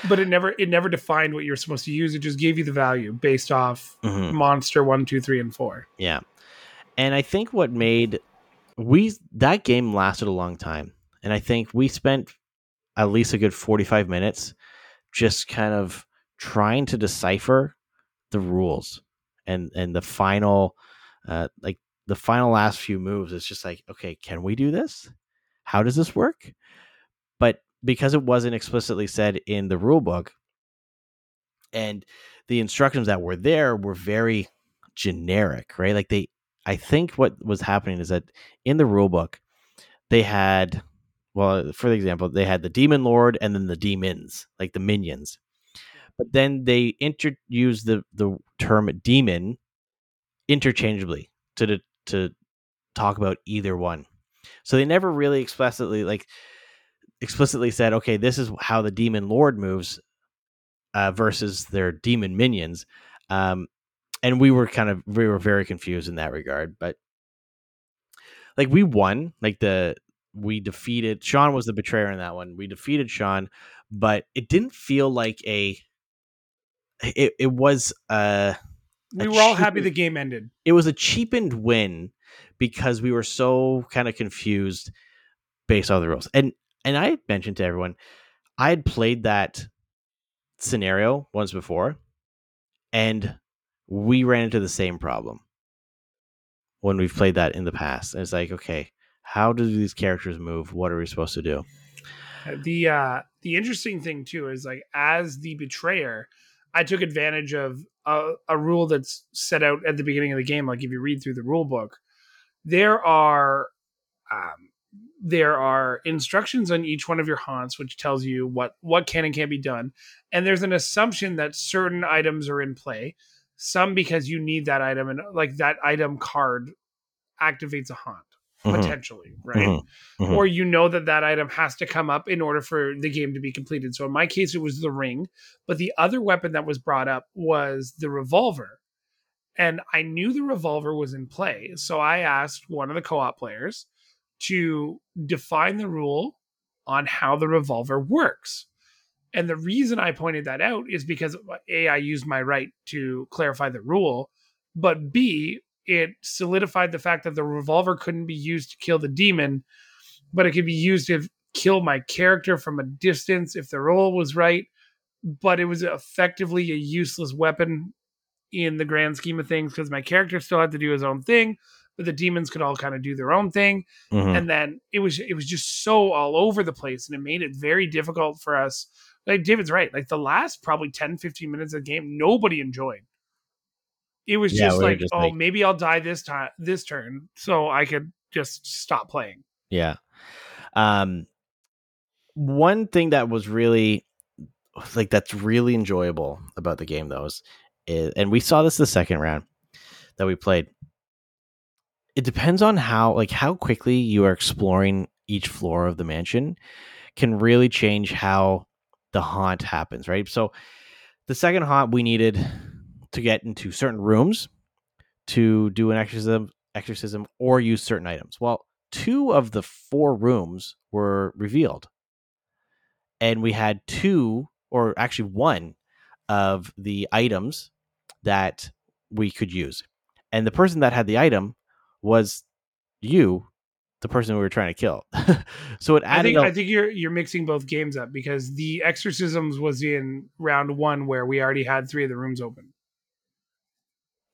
but it never it never defined what you're supposed to use it just gave you the value based off Mhm. monster one two three and four Yeah. And I think what made we that game lasted a long time. And I think we spent at least a good 45 minutes just kind of trying to decipher the rules and and the final uh like the final last few moves it's just like okay can we do this? How does this work? But because it wasn't explicitly said in the rule book and the instructions that were there were very generic right? Like they i think what was happening is that in the rule book they had well for the example they had the demon lord and then the demons like the minions. But then they used the the term demon interchangeably to de- to talk about either one. So they never really explicitly like explicitly said okay this is how the demon lord moves uh, versus their demon minions. Um and we were kind of we were very confused in that regard but like we won like the we defeated sean was the betrayer in that one. We defeated sean but it didn't feel like a it, it was uh we were all happy the game ended it was a cheapened win because we were so kind of confused based on the rules. And and I had mentioned to everyone, I had played that scenario once before, and we ran into the same problem when we've played that in the past. And it's like, okay, how do these characters move? What are we supposed to do? the uh the interesting thing too is like as the betrayer i took advantage of a, a rule that's set out at the beginning of the game like if you read through the rule book there are um there are instructions on each one of your haunts which tells you what what can and can't be done. And there's an assumption that certain items are in play some because you need that item and like that item card activates a haunt Mhm. potentially right Mhm. Mhm. or you know that that item has to come up in order for the game to be completed so in my case it was the ring but the other weapon that was brought up was the revolver and i knew the revolver was in play so i asked one of the co-op players to define the rule on how the revolver works and the reason i pointed that out is because a i used my right to clarify the rule but b it solidified the fact that the revolver couldn't be used to kill the demon but it could be used to kill my character from a distance if the roll was right. But it was effectively a useless weapon in the grand scheme of things because my character still had to do his own thing but the demons could all kind of do their own thing. Mhm. and then it was it was just so all over the place and it made it very difficult for us. Like david's right. Like the last probably 10 15 minutes of the game nobody enjoyed it was Yeah, just we like just oh like- maybe i'll die this time this turn so i could just stop playing Yeah. Um one thing that was really like that's really enjoyable about the game though is, is and we saw this the second round that we played. It depends on how like how quickly you are exploring each floor of the mansion can really change how the haunt happens, right? So the second haunt we needed to get into certain rooms to do an exorcism exorcism or use certain items. Well, two of the four rooms were revealed. And we had two, or actually one, of the items that we could use. And the person that had the item was you, the person we were trying to kill. [laughs] so it I added think up- I think you're you're mixing both games up because the exorcisms was in round one where we already had three of the rooms open.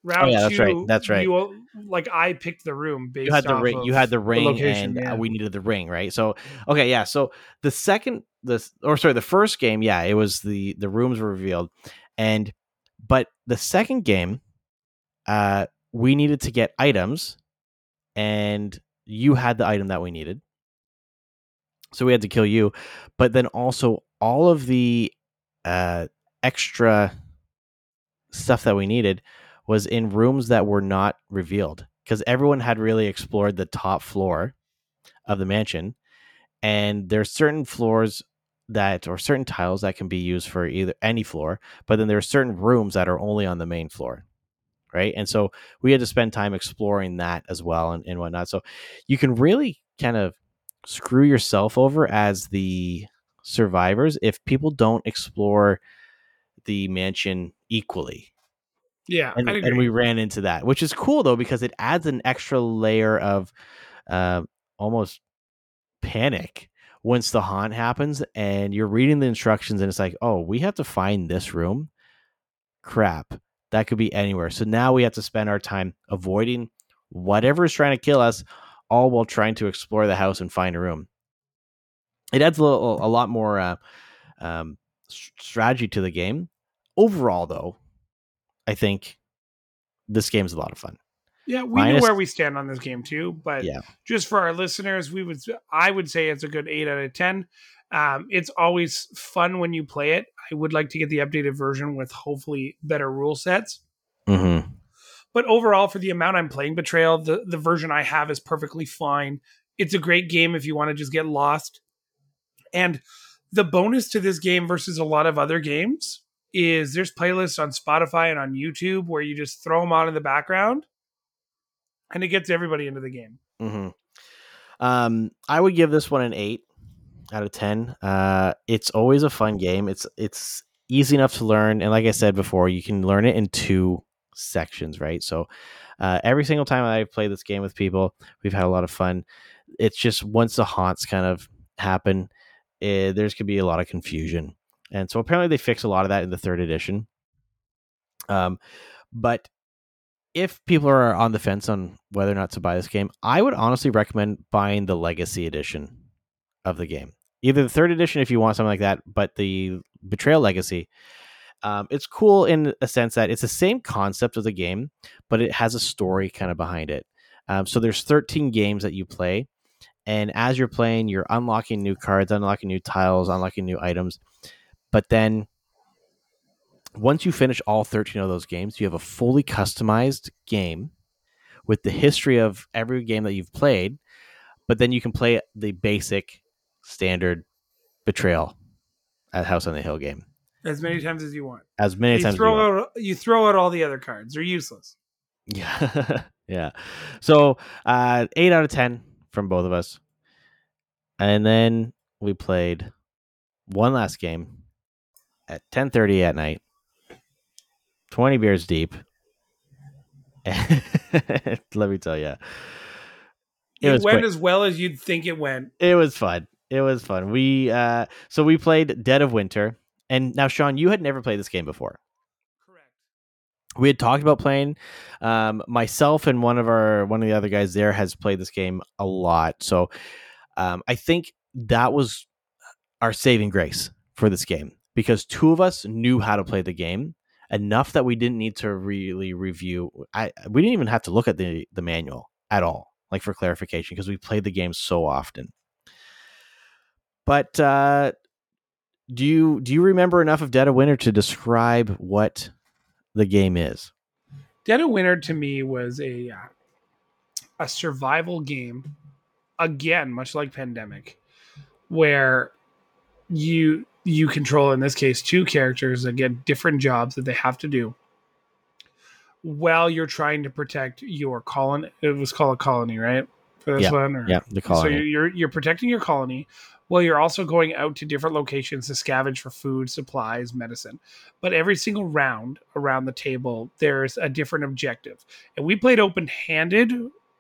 Round Oh, yeah, that's right. That's right. You, like I picked the room based you had the ring you had the ring location, and uh, yeah. we needed the ring right so okay yeah so the second the or sorry the first game yeah it was the the rooms were revealed and but the second game uh we needed to get items and you had the item that we needed so we had to kill you but then also all of the uh extra stuff that we needed was in rooms that were not revealed because everyone had really explored the top floor of the mansion and there's certain floors that or certain tiles that can be used for either any floor but then there are certain rooms that are only on the main floor right? And so we had to spend time exploring that as well and, and whatnot. So you can really kind of screw yourself over as the survivors if people don't explore the mansion equally Yeah, and, and we ran into that which is cool though because it adds an extra layer of uh, almost panic once the haunt happens and you're reading the instructions and it's like oh we have to find this room? Crap that could be anywhere. So now we have to spend our time avoiding whatever is trying to kill us all while trying to explore the house and find a room. It adds a little a lot more uh, um, strategy to the game. Overall though i think this game's a lot of fun Yeah, we Minus- know where we stand on this game too, but Yeah. just for our listeners, we would I would say it's a good eight out of ten. Um, it's always fun when you play it. I would like to get the updated version with hopefully better rule sets. mm-hmm. But overall, for the amount I'm playing Betrayal, the, the version I have is perfectly fine. It's a great game if you want to just get lost. And the bonus to this game versus a lot of other games is there's playlists on Spotify and on YouTube where you just throw them on in the background and it gets everybody into the game. Mm-hmm. Um, I would give this one an eight out of ten. Uh, it's always a fun game. It's it's easy enough to learn, and like I said before, you can learn it in two sections, right? So uh, every single time I've played this game with people, we've had a lot of fun. It's just once the haunts kind of happen, eh, there's could be a lot of confusion, and so apparently they fix a lot of that in the third edition. Um, but if people are on the fence on whether or not to buy this game, I would honestly recommend buying the Legacy Edition of the game. Either the third edition if you want something like that, but the Betrayal Legacy. Um, it's cool in a sense that it's the same concept of the game, but it has a story kind of behind it. Um, so there's 13 games that you play, and as you're playing, you're unlocking new cards, unlocking new tiles, unlocking new items. But then once you finish all 13 of those games, you have a fully customized game with the history of every game that you've played. But then you can play the basic standard betrayal at House on the Hill game as many times as you want. as many You times as you want. throw out you throw out all the other cards. They're useless. Yeah. [laughs] yeah. So uh eight out of ten from both of us. And then we played one last game at ten thirty at night. Twenty beers deep. [laughs] Let me tell you. It, was went quick. as well as you'd think it went. It was fun. It was fun. We uh so we played Dead of Winter. And now Sean, you had never played this game before. Correct. we had talked about playing um, myself and one of our one of the other guys there has played this game a lot so um, i think that was our saving grace for this game because two of us knew how to play the game enough that we didn't need to really review i we didn't even have to look at the the manual at all like for clarification because we played the game so often. But uh do you do you remember enough of dead of winter to describe what the game is? Dead of Winter to me was a uh, a survival game, again, much like Pandemic, where you you control in this case two characters that get different jobs that they have to do while you're trying to protect your colony. It was called a colony, right? For this one, or? yeah the So colony you're you're- you're protecting your colony while you're also going out to different locations to scavenge for food, supplies, medicine. But every single round around the table, there's a different objective. And we played open-handed.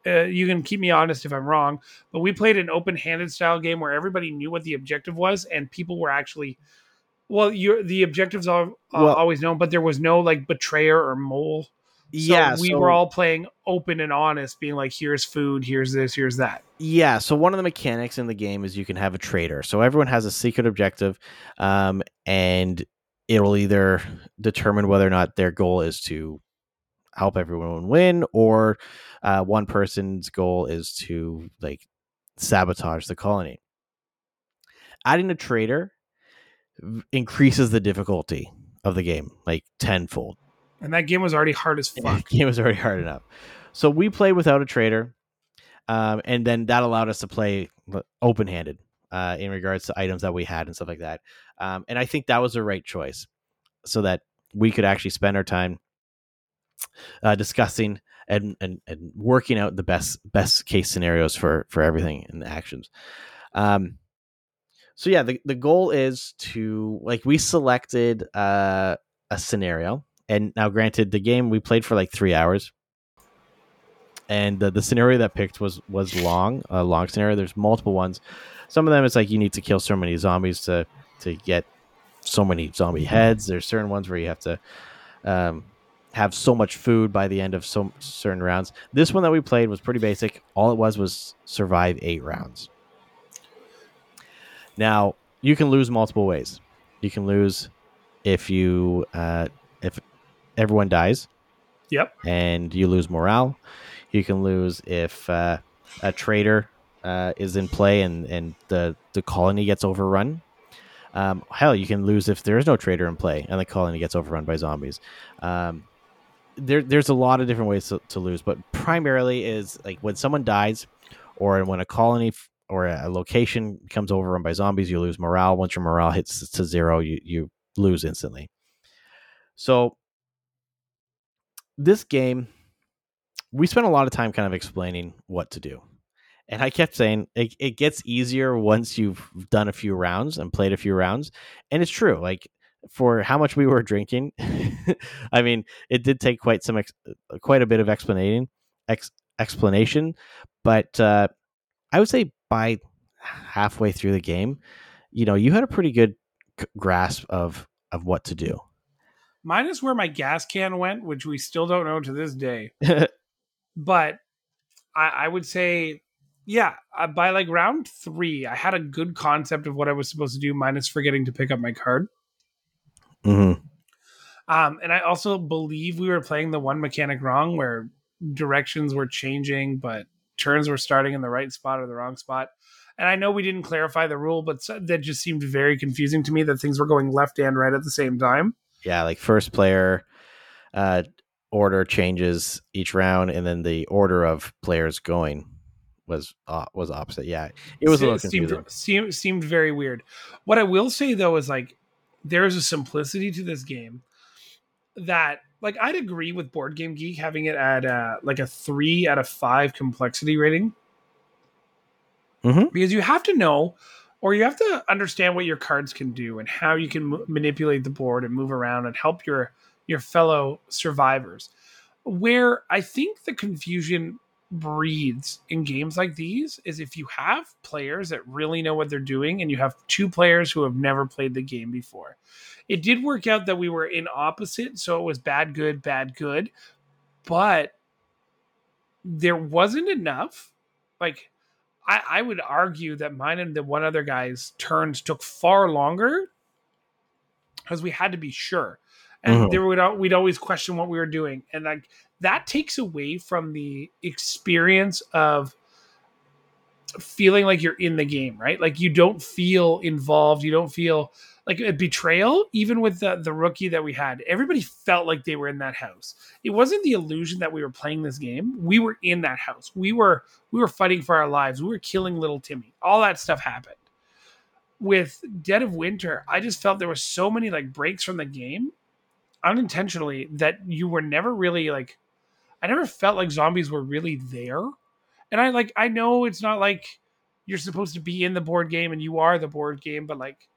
Uh, you can keep me honest if I'm wrong, but we played an open-handed style game where everybody knew what the objective was, and people were actually. Well, you're, the objectives are uh, Well- always known, but there was no like betrayer or mole. So yeah we so- were all playing open and honest, being like, "Here's food, here's this, here's that." Yeah, so one of the mechanics in the game is you can have a traitor. So everyone has a secret objective, um, and it'll either determine whether or not their goal is to help everyone win, or uh, one person's goal is to like sabotage the colony. Adding a traitor v- increases the difficulty of the game like tenfold. And that game was already hard as [laughs] fuck. Game was already hard enough. So we played without a traitor, um, and then that allowed us to play open handed uh, in regards to items that we had and stuff like that. Um, and I think that was the right choice, so that we could actually spend our time uh, discussing and, and and working out the best best case scenarios for for everything and actions. Um, so yeah, the the goal is to like we selected uh, a scenario and now granted the game we played for like three hours. And the, the scenario that picked was was long a long scenario. There's multiple ones. Some of them it's like you need to kill so many zombies to to get so many zombie heads. There's certain ones where you have to um, have so much food by the end of so certain rounds this one that we played was pretty basic all it was was survive eight rounds now you can lose multiple ways you can lose if you uh, if everyone dies Yep. and you lose morale. You can lose if uh, a traitor uh, is in play and, and the, the colony gets overrun. Um, hell, you can lose if there is no traitor in play and the colony gets overrun by zombies. Um, there, there's a lot of different ways to, to lose, but primarily is like when someone dies or when a colony or a location becomes overrun by zombies, you lose morale. Once your morale hits to zero, you, you lose instantly. So this game, we spent a lot of time kind of explaining what to do. And I kept saying it, it gets easier once you've done a few rounds and played a few rounds. And it's true. Like for how much we were drinking, [laughs] I mean, it did take quite some, ex- quite a bit of explaining, ex- explanation. But uh, I would say by halfway through the game, you know, you had a pretty good c- grasp of of what to do. Minus where my gas can went, which we still don't know to this day. [laughs] But I, I would say, yeah, uh, by like round three, I had a good concept of what I was supposed to do, minus forgetting to pick up my card. Hmm Um, and I also believe we were playing the one mechanic wrong, where directions were changing, but turns were starting in the right spot or the wrong spot. And I know we didn't clarify the rule, but that just seemed very confusing to me that things were going left and right at the same time. Yeah, like first player uh, order changes each round, and then the order of players going was uh, was opposite. Yeah, it was a little seemed, confusing. seemed seemed very weird. What I will say though is like there is a simplicity to this game that like I'd agree with Board Game Geek having it at uh, like a three out of five complexity rating Mhm. because you have to know or you have to understand what your cards can do and how you can m- manipulate the board and move around and help your your fellow survivors. Where I think the confusion breeds in games like these is if you have players that really know what they're doing and you have two players who have never played the game before. It did work out that we were in opposite, so it was bad, good, bad, good, but there wasn't enough. Like, I, I would argue that mine and the one other guy's turns took far longer because we had to be sure. And Mhm. there would we'd always question what we were doing. And like that takes away from the experience of feeling like you're in the game, right? Like you don't feel involved, you don't feel like a betrayal even with the the rookie that we had. Everybody felt like they were in that house. It wasn't the illusion that we were playing this game. We were in that house. We were we were fighting for our lives. We were killing little Timmy. All that stuff happened. With Dead of Winter, I just felt there were so many like breaks from the game unintentionally that you were never really like I never felt like zombies were really there. And I like I know it's not like you're supposed to be in the board game and you are the board game, but like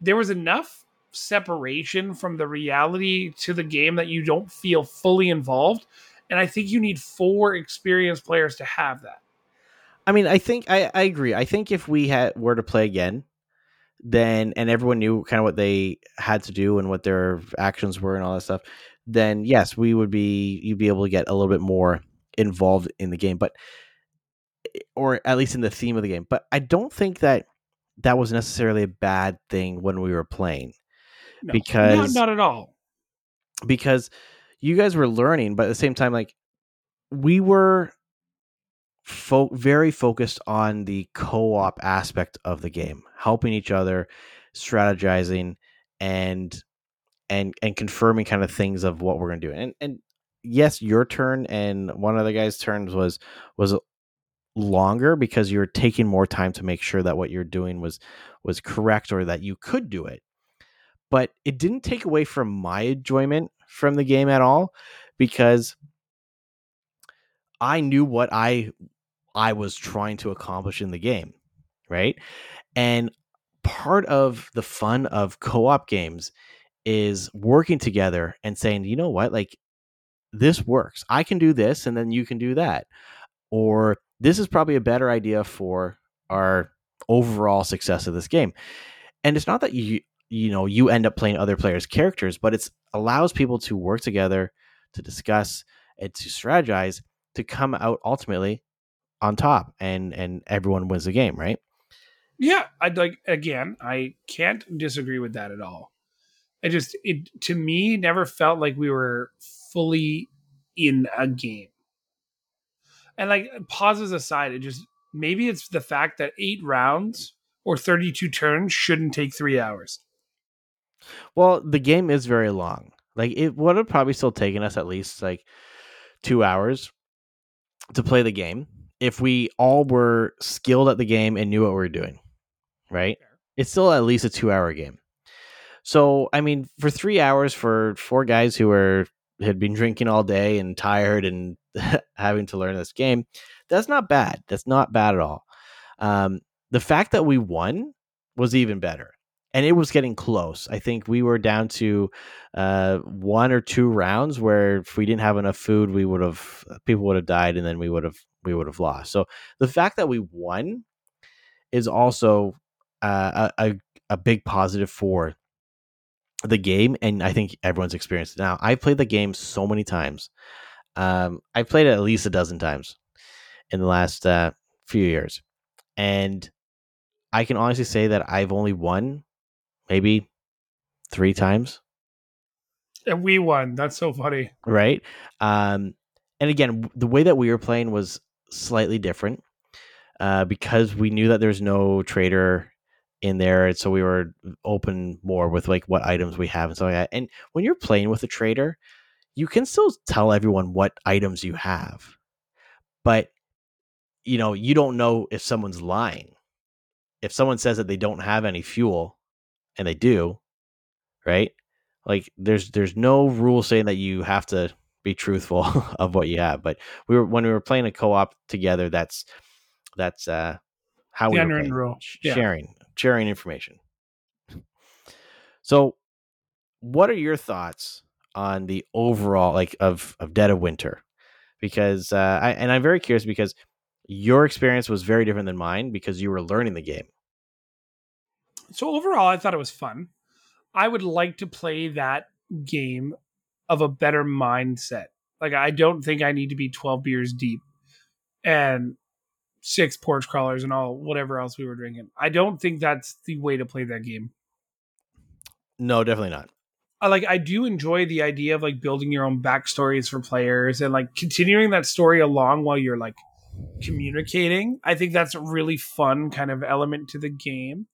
there was enough separation from the reality to the game that you don't feel fully involved. And I think you need four experienced players to have that. I mean, I think I, I agree. I think if we had were to play again, then and everyone knew kind of what they had to do and what their actions were and all that stuff, then yes, we would be you'd be able to get a little bit more involved in the game, but eh, or at least in the theme of the game. But I don't think that that was necessarily a bad thing when we were playing No, Because- not, not at all. because you guys were learning, but at the same time, like we were fo- very focused on the co-op aspect of the game, helping each other, strategizing, and and and confirming kind of things of what we're gonna do. And and yes, your turn and one other guy's turns was was longer because you're taking more time to make sure that what you're doing was was correct or that you could do it but it didn't take away from my enjoyment from the game at all because I knew what I I was trying to accomplish in the game, right? And part of the fun of co-op games is working together and saying, "You know what? Like this works. I can do this and then you can do that." Or this is probably a better idea for our overall success of this game. And it's not that you you know you end up playing other players' characters, but it allows people to work together to discuss and to strategize to come out ultimately on top and and everyone wins the game, right? Yeah, I'd like again, I can't disagree with that at all. I just it to me never felt like we were fully in a game. And like pauses aside, it just maybe it's the fact that 8 rounds or 32 turns shouldn't take 3 hours. Well, the game is very long. Like it would have probably still taken us at least like two hours to play the game if we all were skilled at the game and knew what we were doing. Right? It's still at least a two hour game. So I mean, for three hours for four guys who were had been drinking all day and tired and [laughs] having to learn this game, that's not bad. That's not bad at all. Um, the fact that we won was even better and it was getting close. I think we were down to uh, one or two rounds where if we didn't have enough food, we would have people would have died, and then we would have we would have lost. So the fact that we won is also uh, a, a big positive for the game, and I think everyone's experienced it now. I've played the game so many times. Um, I've played it at least a dozen times in the last uh, few years, and I can honestly say that I've only won maybe three times And we won. That's so funny. right um and again the way that we were playing was slightly different uh, because we knew that there's no traitor in there, so we were open more with like what items we have and stuff like that. And when you're playing with a traitor, you can still tell everyone what items you have, but you know you don't know if someone's lying. If someone says that they don't have any fuel, and they do, right? Like there's there's no rule saying that you have to be truthful [laughs] of what you have. But we were when we were playing a co-op together. That's that's uh how we were playing. rule. Sh- Yeah. sharing sharing information. So, what are your thoughts on the overall like of of Dead of Winter? Because uh, I and I'm very curious because your experience was very different than mine because you were learning the game. So overall, I thought it was fun. I would like to play that game of a better mindset. Like I don't think I need to be 12 beers deep and six porch crawlers and all whatever else we were drinking. I don't think that's the way to play that game. No, definitely not. I like I do enjoy the idea of like building your own backstories for players and like continuing that story along while you're like communicating. I think that's a really fun kind of element to the game.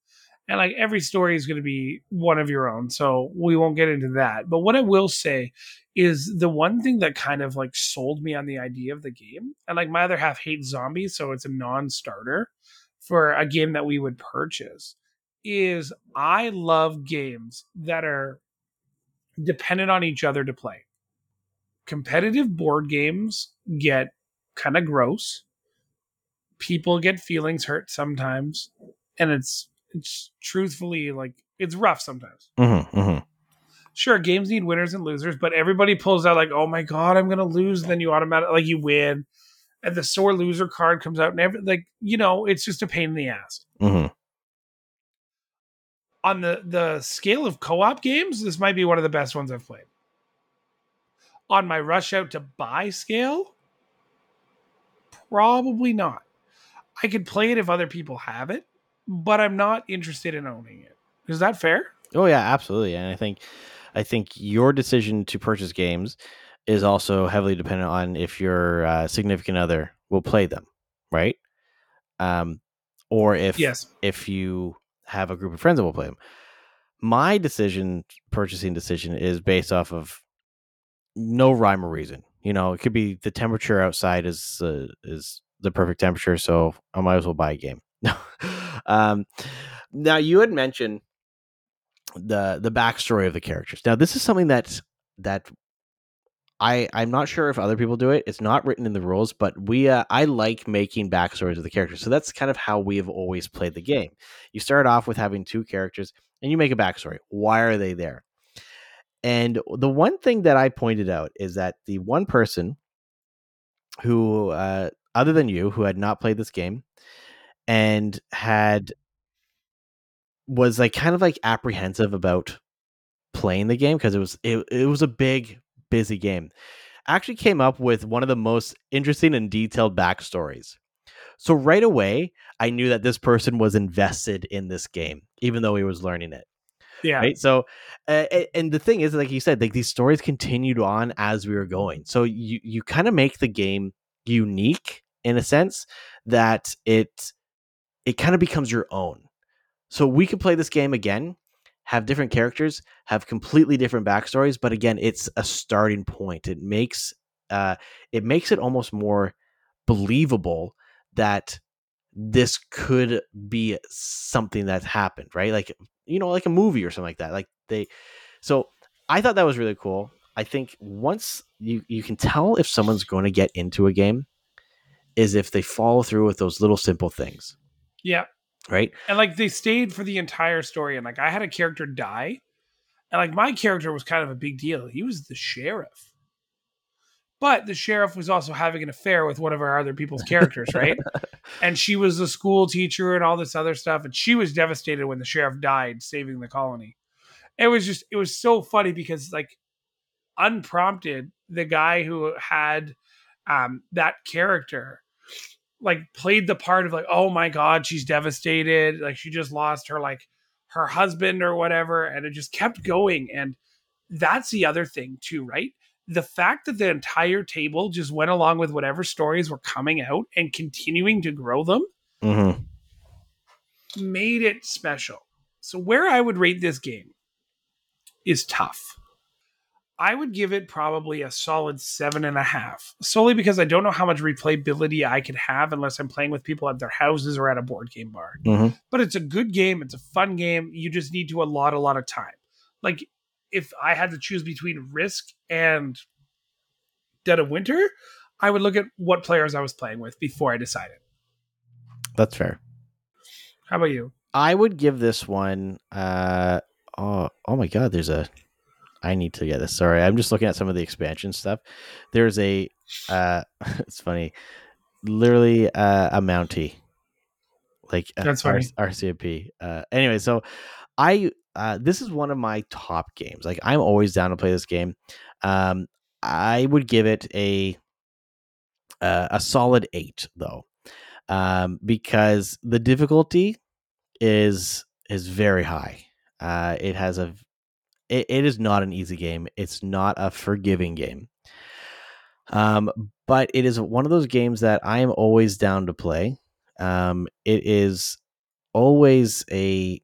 And like every story is going to be one of your own, so we won't get into that. But what I will say is the one thing that kind of like sold me on the idea of the game, and like my other half hates zombies, so it's a non-starter for a game that we would purchase. Is I love games that are dependent on each other to play. Competitive board games get kind of gross. People get feelings hurt sometimes, and it's it's truthfully like it's rough sometimes. Mm-hmm, mm-hmm. Sure, games need winners and losers, but everybody pulls out like, "Oh my god, I'm gonna lose." Then you automatically like you win, and the sore loser card comes out, and every like you know, it's just a pain in the ass. Mm-hmm. on the the scale of co-op games, this might be one of the best ones I've played. On my rush out to buy scale, probably not. I could play it if other people have it, but I'm not interested in owning it. Is that fair? Oh yeah, absolutely. And I think I think your decision to purchase games is also heavily dependent on if your uh, significant other will play them, right? Um, or if Yes. if you have a group of friends that will play them. My decision, purchasing decision, is based off of no rhyme or reason. You know, it could be the temperature outside is uh, is the perfect temperature, so I might as well buy a game. [laughs] um, now you had mentioned the the backstory of the characters. Now this is something that that I I'm not sure if other people do it. It's not written in the rules, but we uh, I like making backstories of the characters. So that's kind of how we have always played the game. You start off with having two characters and you make a backstory. Why are they there? And the one thing that I pointed out is that the one person who uh, other than you who had not played this game and had was like kind of like apprehensive about playing the game because it was it, it was a big busy game. Actually came up with one of the most interesting and detailed backstories. So right away i knew that this person was invested in this game even though he was learning it Yeah. right? So uh, and the thing is like you said like these stories continued on as we were going. So you you kind of make the game unique in a sense that it it kind of becomes your own. So we could play this game again have different characters have completely different backstories but again it's a starting point. It makes uh it makes it almost more believable that this could be something that's happened right? Like you know like a movie or something like that. Like they so i thought that was really cool. I think once you you can tell if someone's going to get into a game is if they follow through with those little simple things Yeah. right And like they stayed for the entire story. And like I had a character die. And like my character was kind of a big deal. He was the sheriff. But the sheriff was also having an affair with one of our other people's characters, [laughs] right? and she was the school teacher and all this other stuff. And she was devastated when the sheriff died, saving the colony. It was just, it was so funny because, like, unprompted, the guy who had um, that character like played the part of like oh my god she's devastated like she just lost her like her husband or whatever and it just kept going and that's the other thing too right the fact that the entire table just went along with whatever stories were coming out and continuing to grow them Mm-hmm. made it special. So where I would rate this game is tough. I would give it probably a solid seven and a half, solely because I don't know how much replayability I could have unless I'm playing with people at their houses or at a board game bar. Mm-hmm. But it's a good game. It's a fun game. You just need to allot a lot of time. Like if I had to choose between Risk and Dead of Winter, I would look at what players I was playing with before I decided. That's fair. How about you? I would give this one. Uh, oh, oh my God! There's a. I need to get this. Sorry, I'm just looking at some of the expansion stuff. There's a. Uh, [laughs] it's funny. Literally uh, a Mountie. Like uh, That's funny. R- RCMP. Uh, anyway, so I. Uh, this is one of my top games. Like I'm always down to play this game. Um, I would give it a. Uh, a solid eight though, um, because the difficulty is is very high. Uh, it has a it, it is not an easy game. It's not a forgiving game. Um, but it is one of those games that I am always down to play. Um, it is always a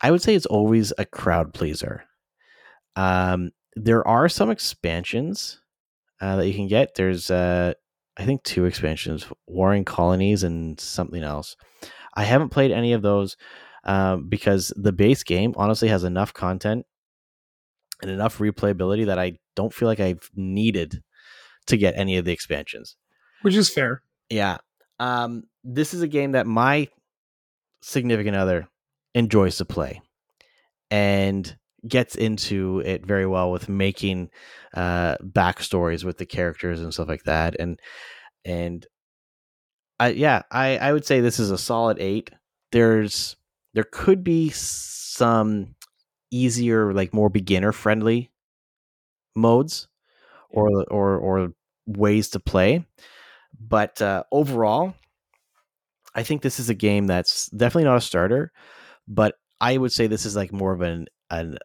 I would say it's always a crowd pleaser. Um, there are some expansions uh, that you can get. There's uh, I think two expansions, Warring Colonies and something else. I haven't played any of those um, because the base game honestly has enough content and enough replayability that I don't feel like I've needed to get any of the expansions. Which is fair. Yeah. Um, this is a game that my significant other enjoys to play and gets into it very well with making uh backstories with the characters and stuff like that and and I yeah I I would say this is a solid 8 there's there could be some easier like more beginner friendly modes or or or ways to play. But uh overall I think this is a game that's definitely not a starter but I would say this is like more of an an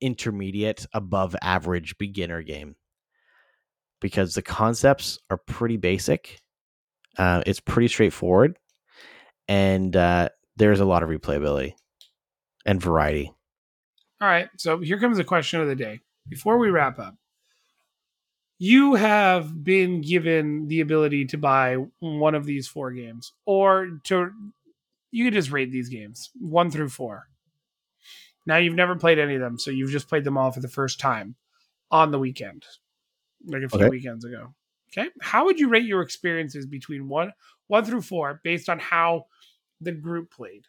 intermediate above average beginner game because the concepts are pretty basic uh, it's pretty straightforward and uh, there's a lot of replayability and variety All right. So here comes the question of the day. Before we wrap up, you have been given the ability to buy one of these four games, or to you can just rate these games one through four. Now you've never played any of them, so you've just played them all for the first time on the weekend, like a few Okay. weekends ago. Okay. How would you rate your experiences between one one through four based on how the group played?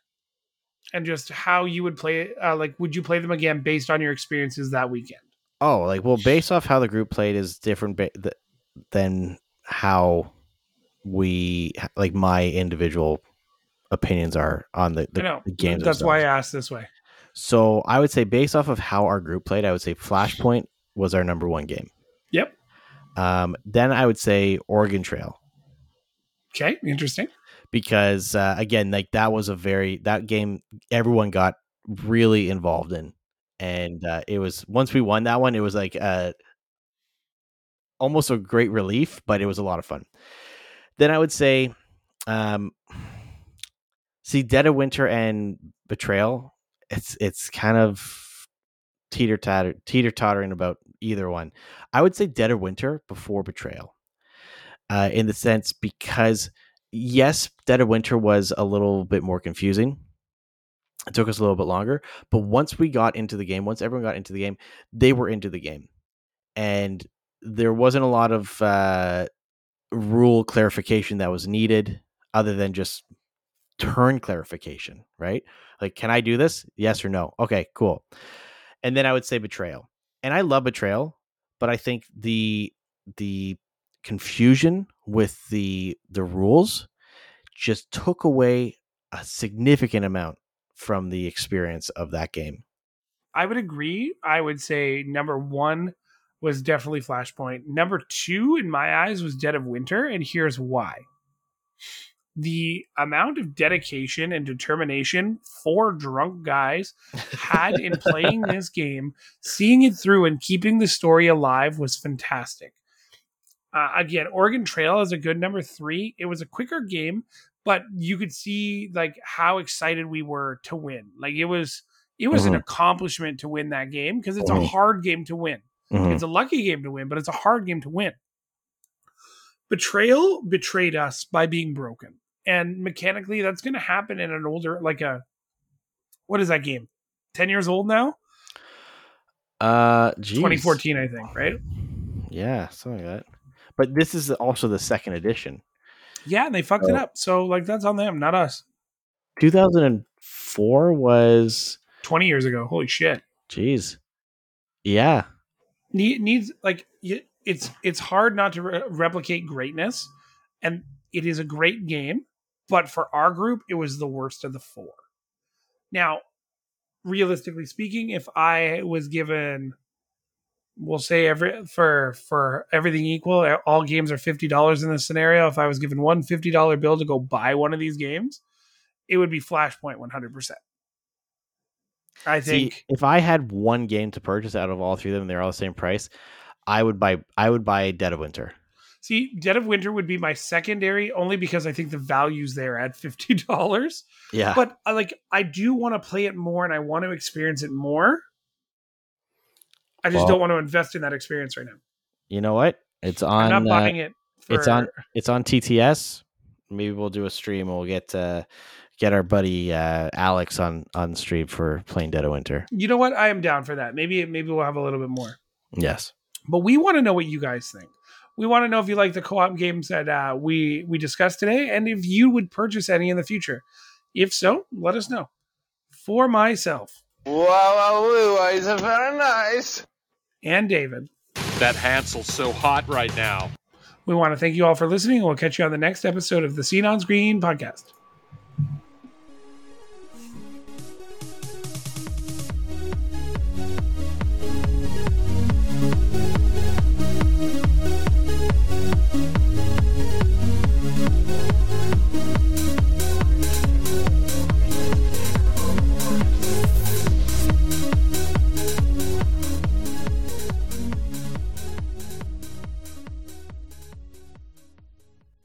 And just how you would play it, uh, like, would you play them again based on your experiences that weekend? oh like well based off how the group played is different ba- th- than how we like my individual opinions are on the, I the, know. the games That's why I asked this way. so i would say based off of how our group played i would say flashpoint was our number one game Yep. um, then i would say oregon trail Okay. Interesting. Because uh, again like that was a very that game everyone got really involved in. And uh, it was once we won that one it was like uh, almost a great relief but it was a lot of fun. Then i would say um, see dead of winter and betrayal it's it's kind of teeter tatter teeter tottering about either one. I would say dead of winter before betrayal uh, in the sense because yes, Dead of Winter was a little bit more confusing. It took us a little bit longer, but once we got into the game, once everyone got into the game, they were into the game, and there wasn't a lot of uh, rule clarification that was needed, other than just turn clarification. Right? Like, can I do this? Yes or no? Okay, cool. And then I would say betrayal, and I love betrayal, but I think the the confusion with the the rules just took away a significant amount from the experience of that game. I would agree. I would say number one was definitely Flashpoint. Number two, in my eyes, was Dead of Winter, and here's why. the amount of dedication and determination four drunk guys had in playing [laughs] this game, seeing it through and keeping the story alive was fantastic. Uh, again, Oregon Trail is a good number three. It was a quicker game, but you could see like how excited we were to win. Like it was, it was an Mhm. accomplishment to win that game because it's a Mhm. hard game to win. Mhm. It's a lucky game to win, but it's a hard game to win. Betrayal betrayed us by being broken. And mechanically, that's going to happen in an older, like a, what is that game? 10 years old now? Uh, geez. 2014, I think, right? Yeah, something like that. But this is also the second edition. Yeah, and they fucked it up. So, like, that's on them, not us. 2004 was, 20 years ago. Holy shit. Jeez. yeah, Need, needs, like, it's it's hard not to re- replicate greatness. And it is a great game. But for our group, it was the worst of the four. Now, realistically speaking, if I was given, we'll say every for for everything equal, all games are fifty dollars in this scenario. If I was given one fifty dollar bill to go buy one of these games, it would be Flashpoint one hundred percent. I See, think if I had one game to purchase out of all three of them, they're all the same price. I would buy. I would buy Dead of Winter. see Dead of Winter would be my secondary only because I think the value's there at fifty dollars. Yeah, But I like I do want to play it more and I want to experience it more. I just Well- don't want to invest in that experience right now. you know what? It's on. I'm on. not uh, buying it. For, it's on- it's on TTS. Maybe we'll do a stream. and We'll get uh, get our buddy uh, Alex on on stream for playing Dead of Winter. You know what? I am down for that. Maybe maybe we'll have a little bit more. Yes. But we want to know what you guys think. We want to know if you like the co-op games that uh, we we discussed today, and if you would purchase any in the future. If so, let us know. For myself Wow, wow, woo, is very nice. And David, That Hansel's so hot right now. we want to thank you all for listening, and we'll catch you on the next episode of the Seen on Screen podcast.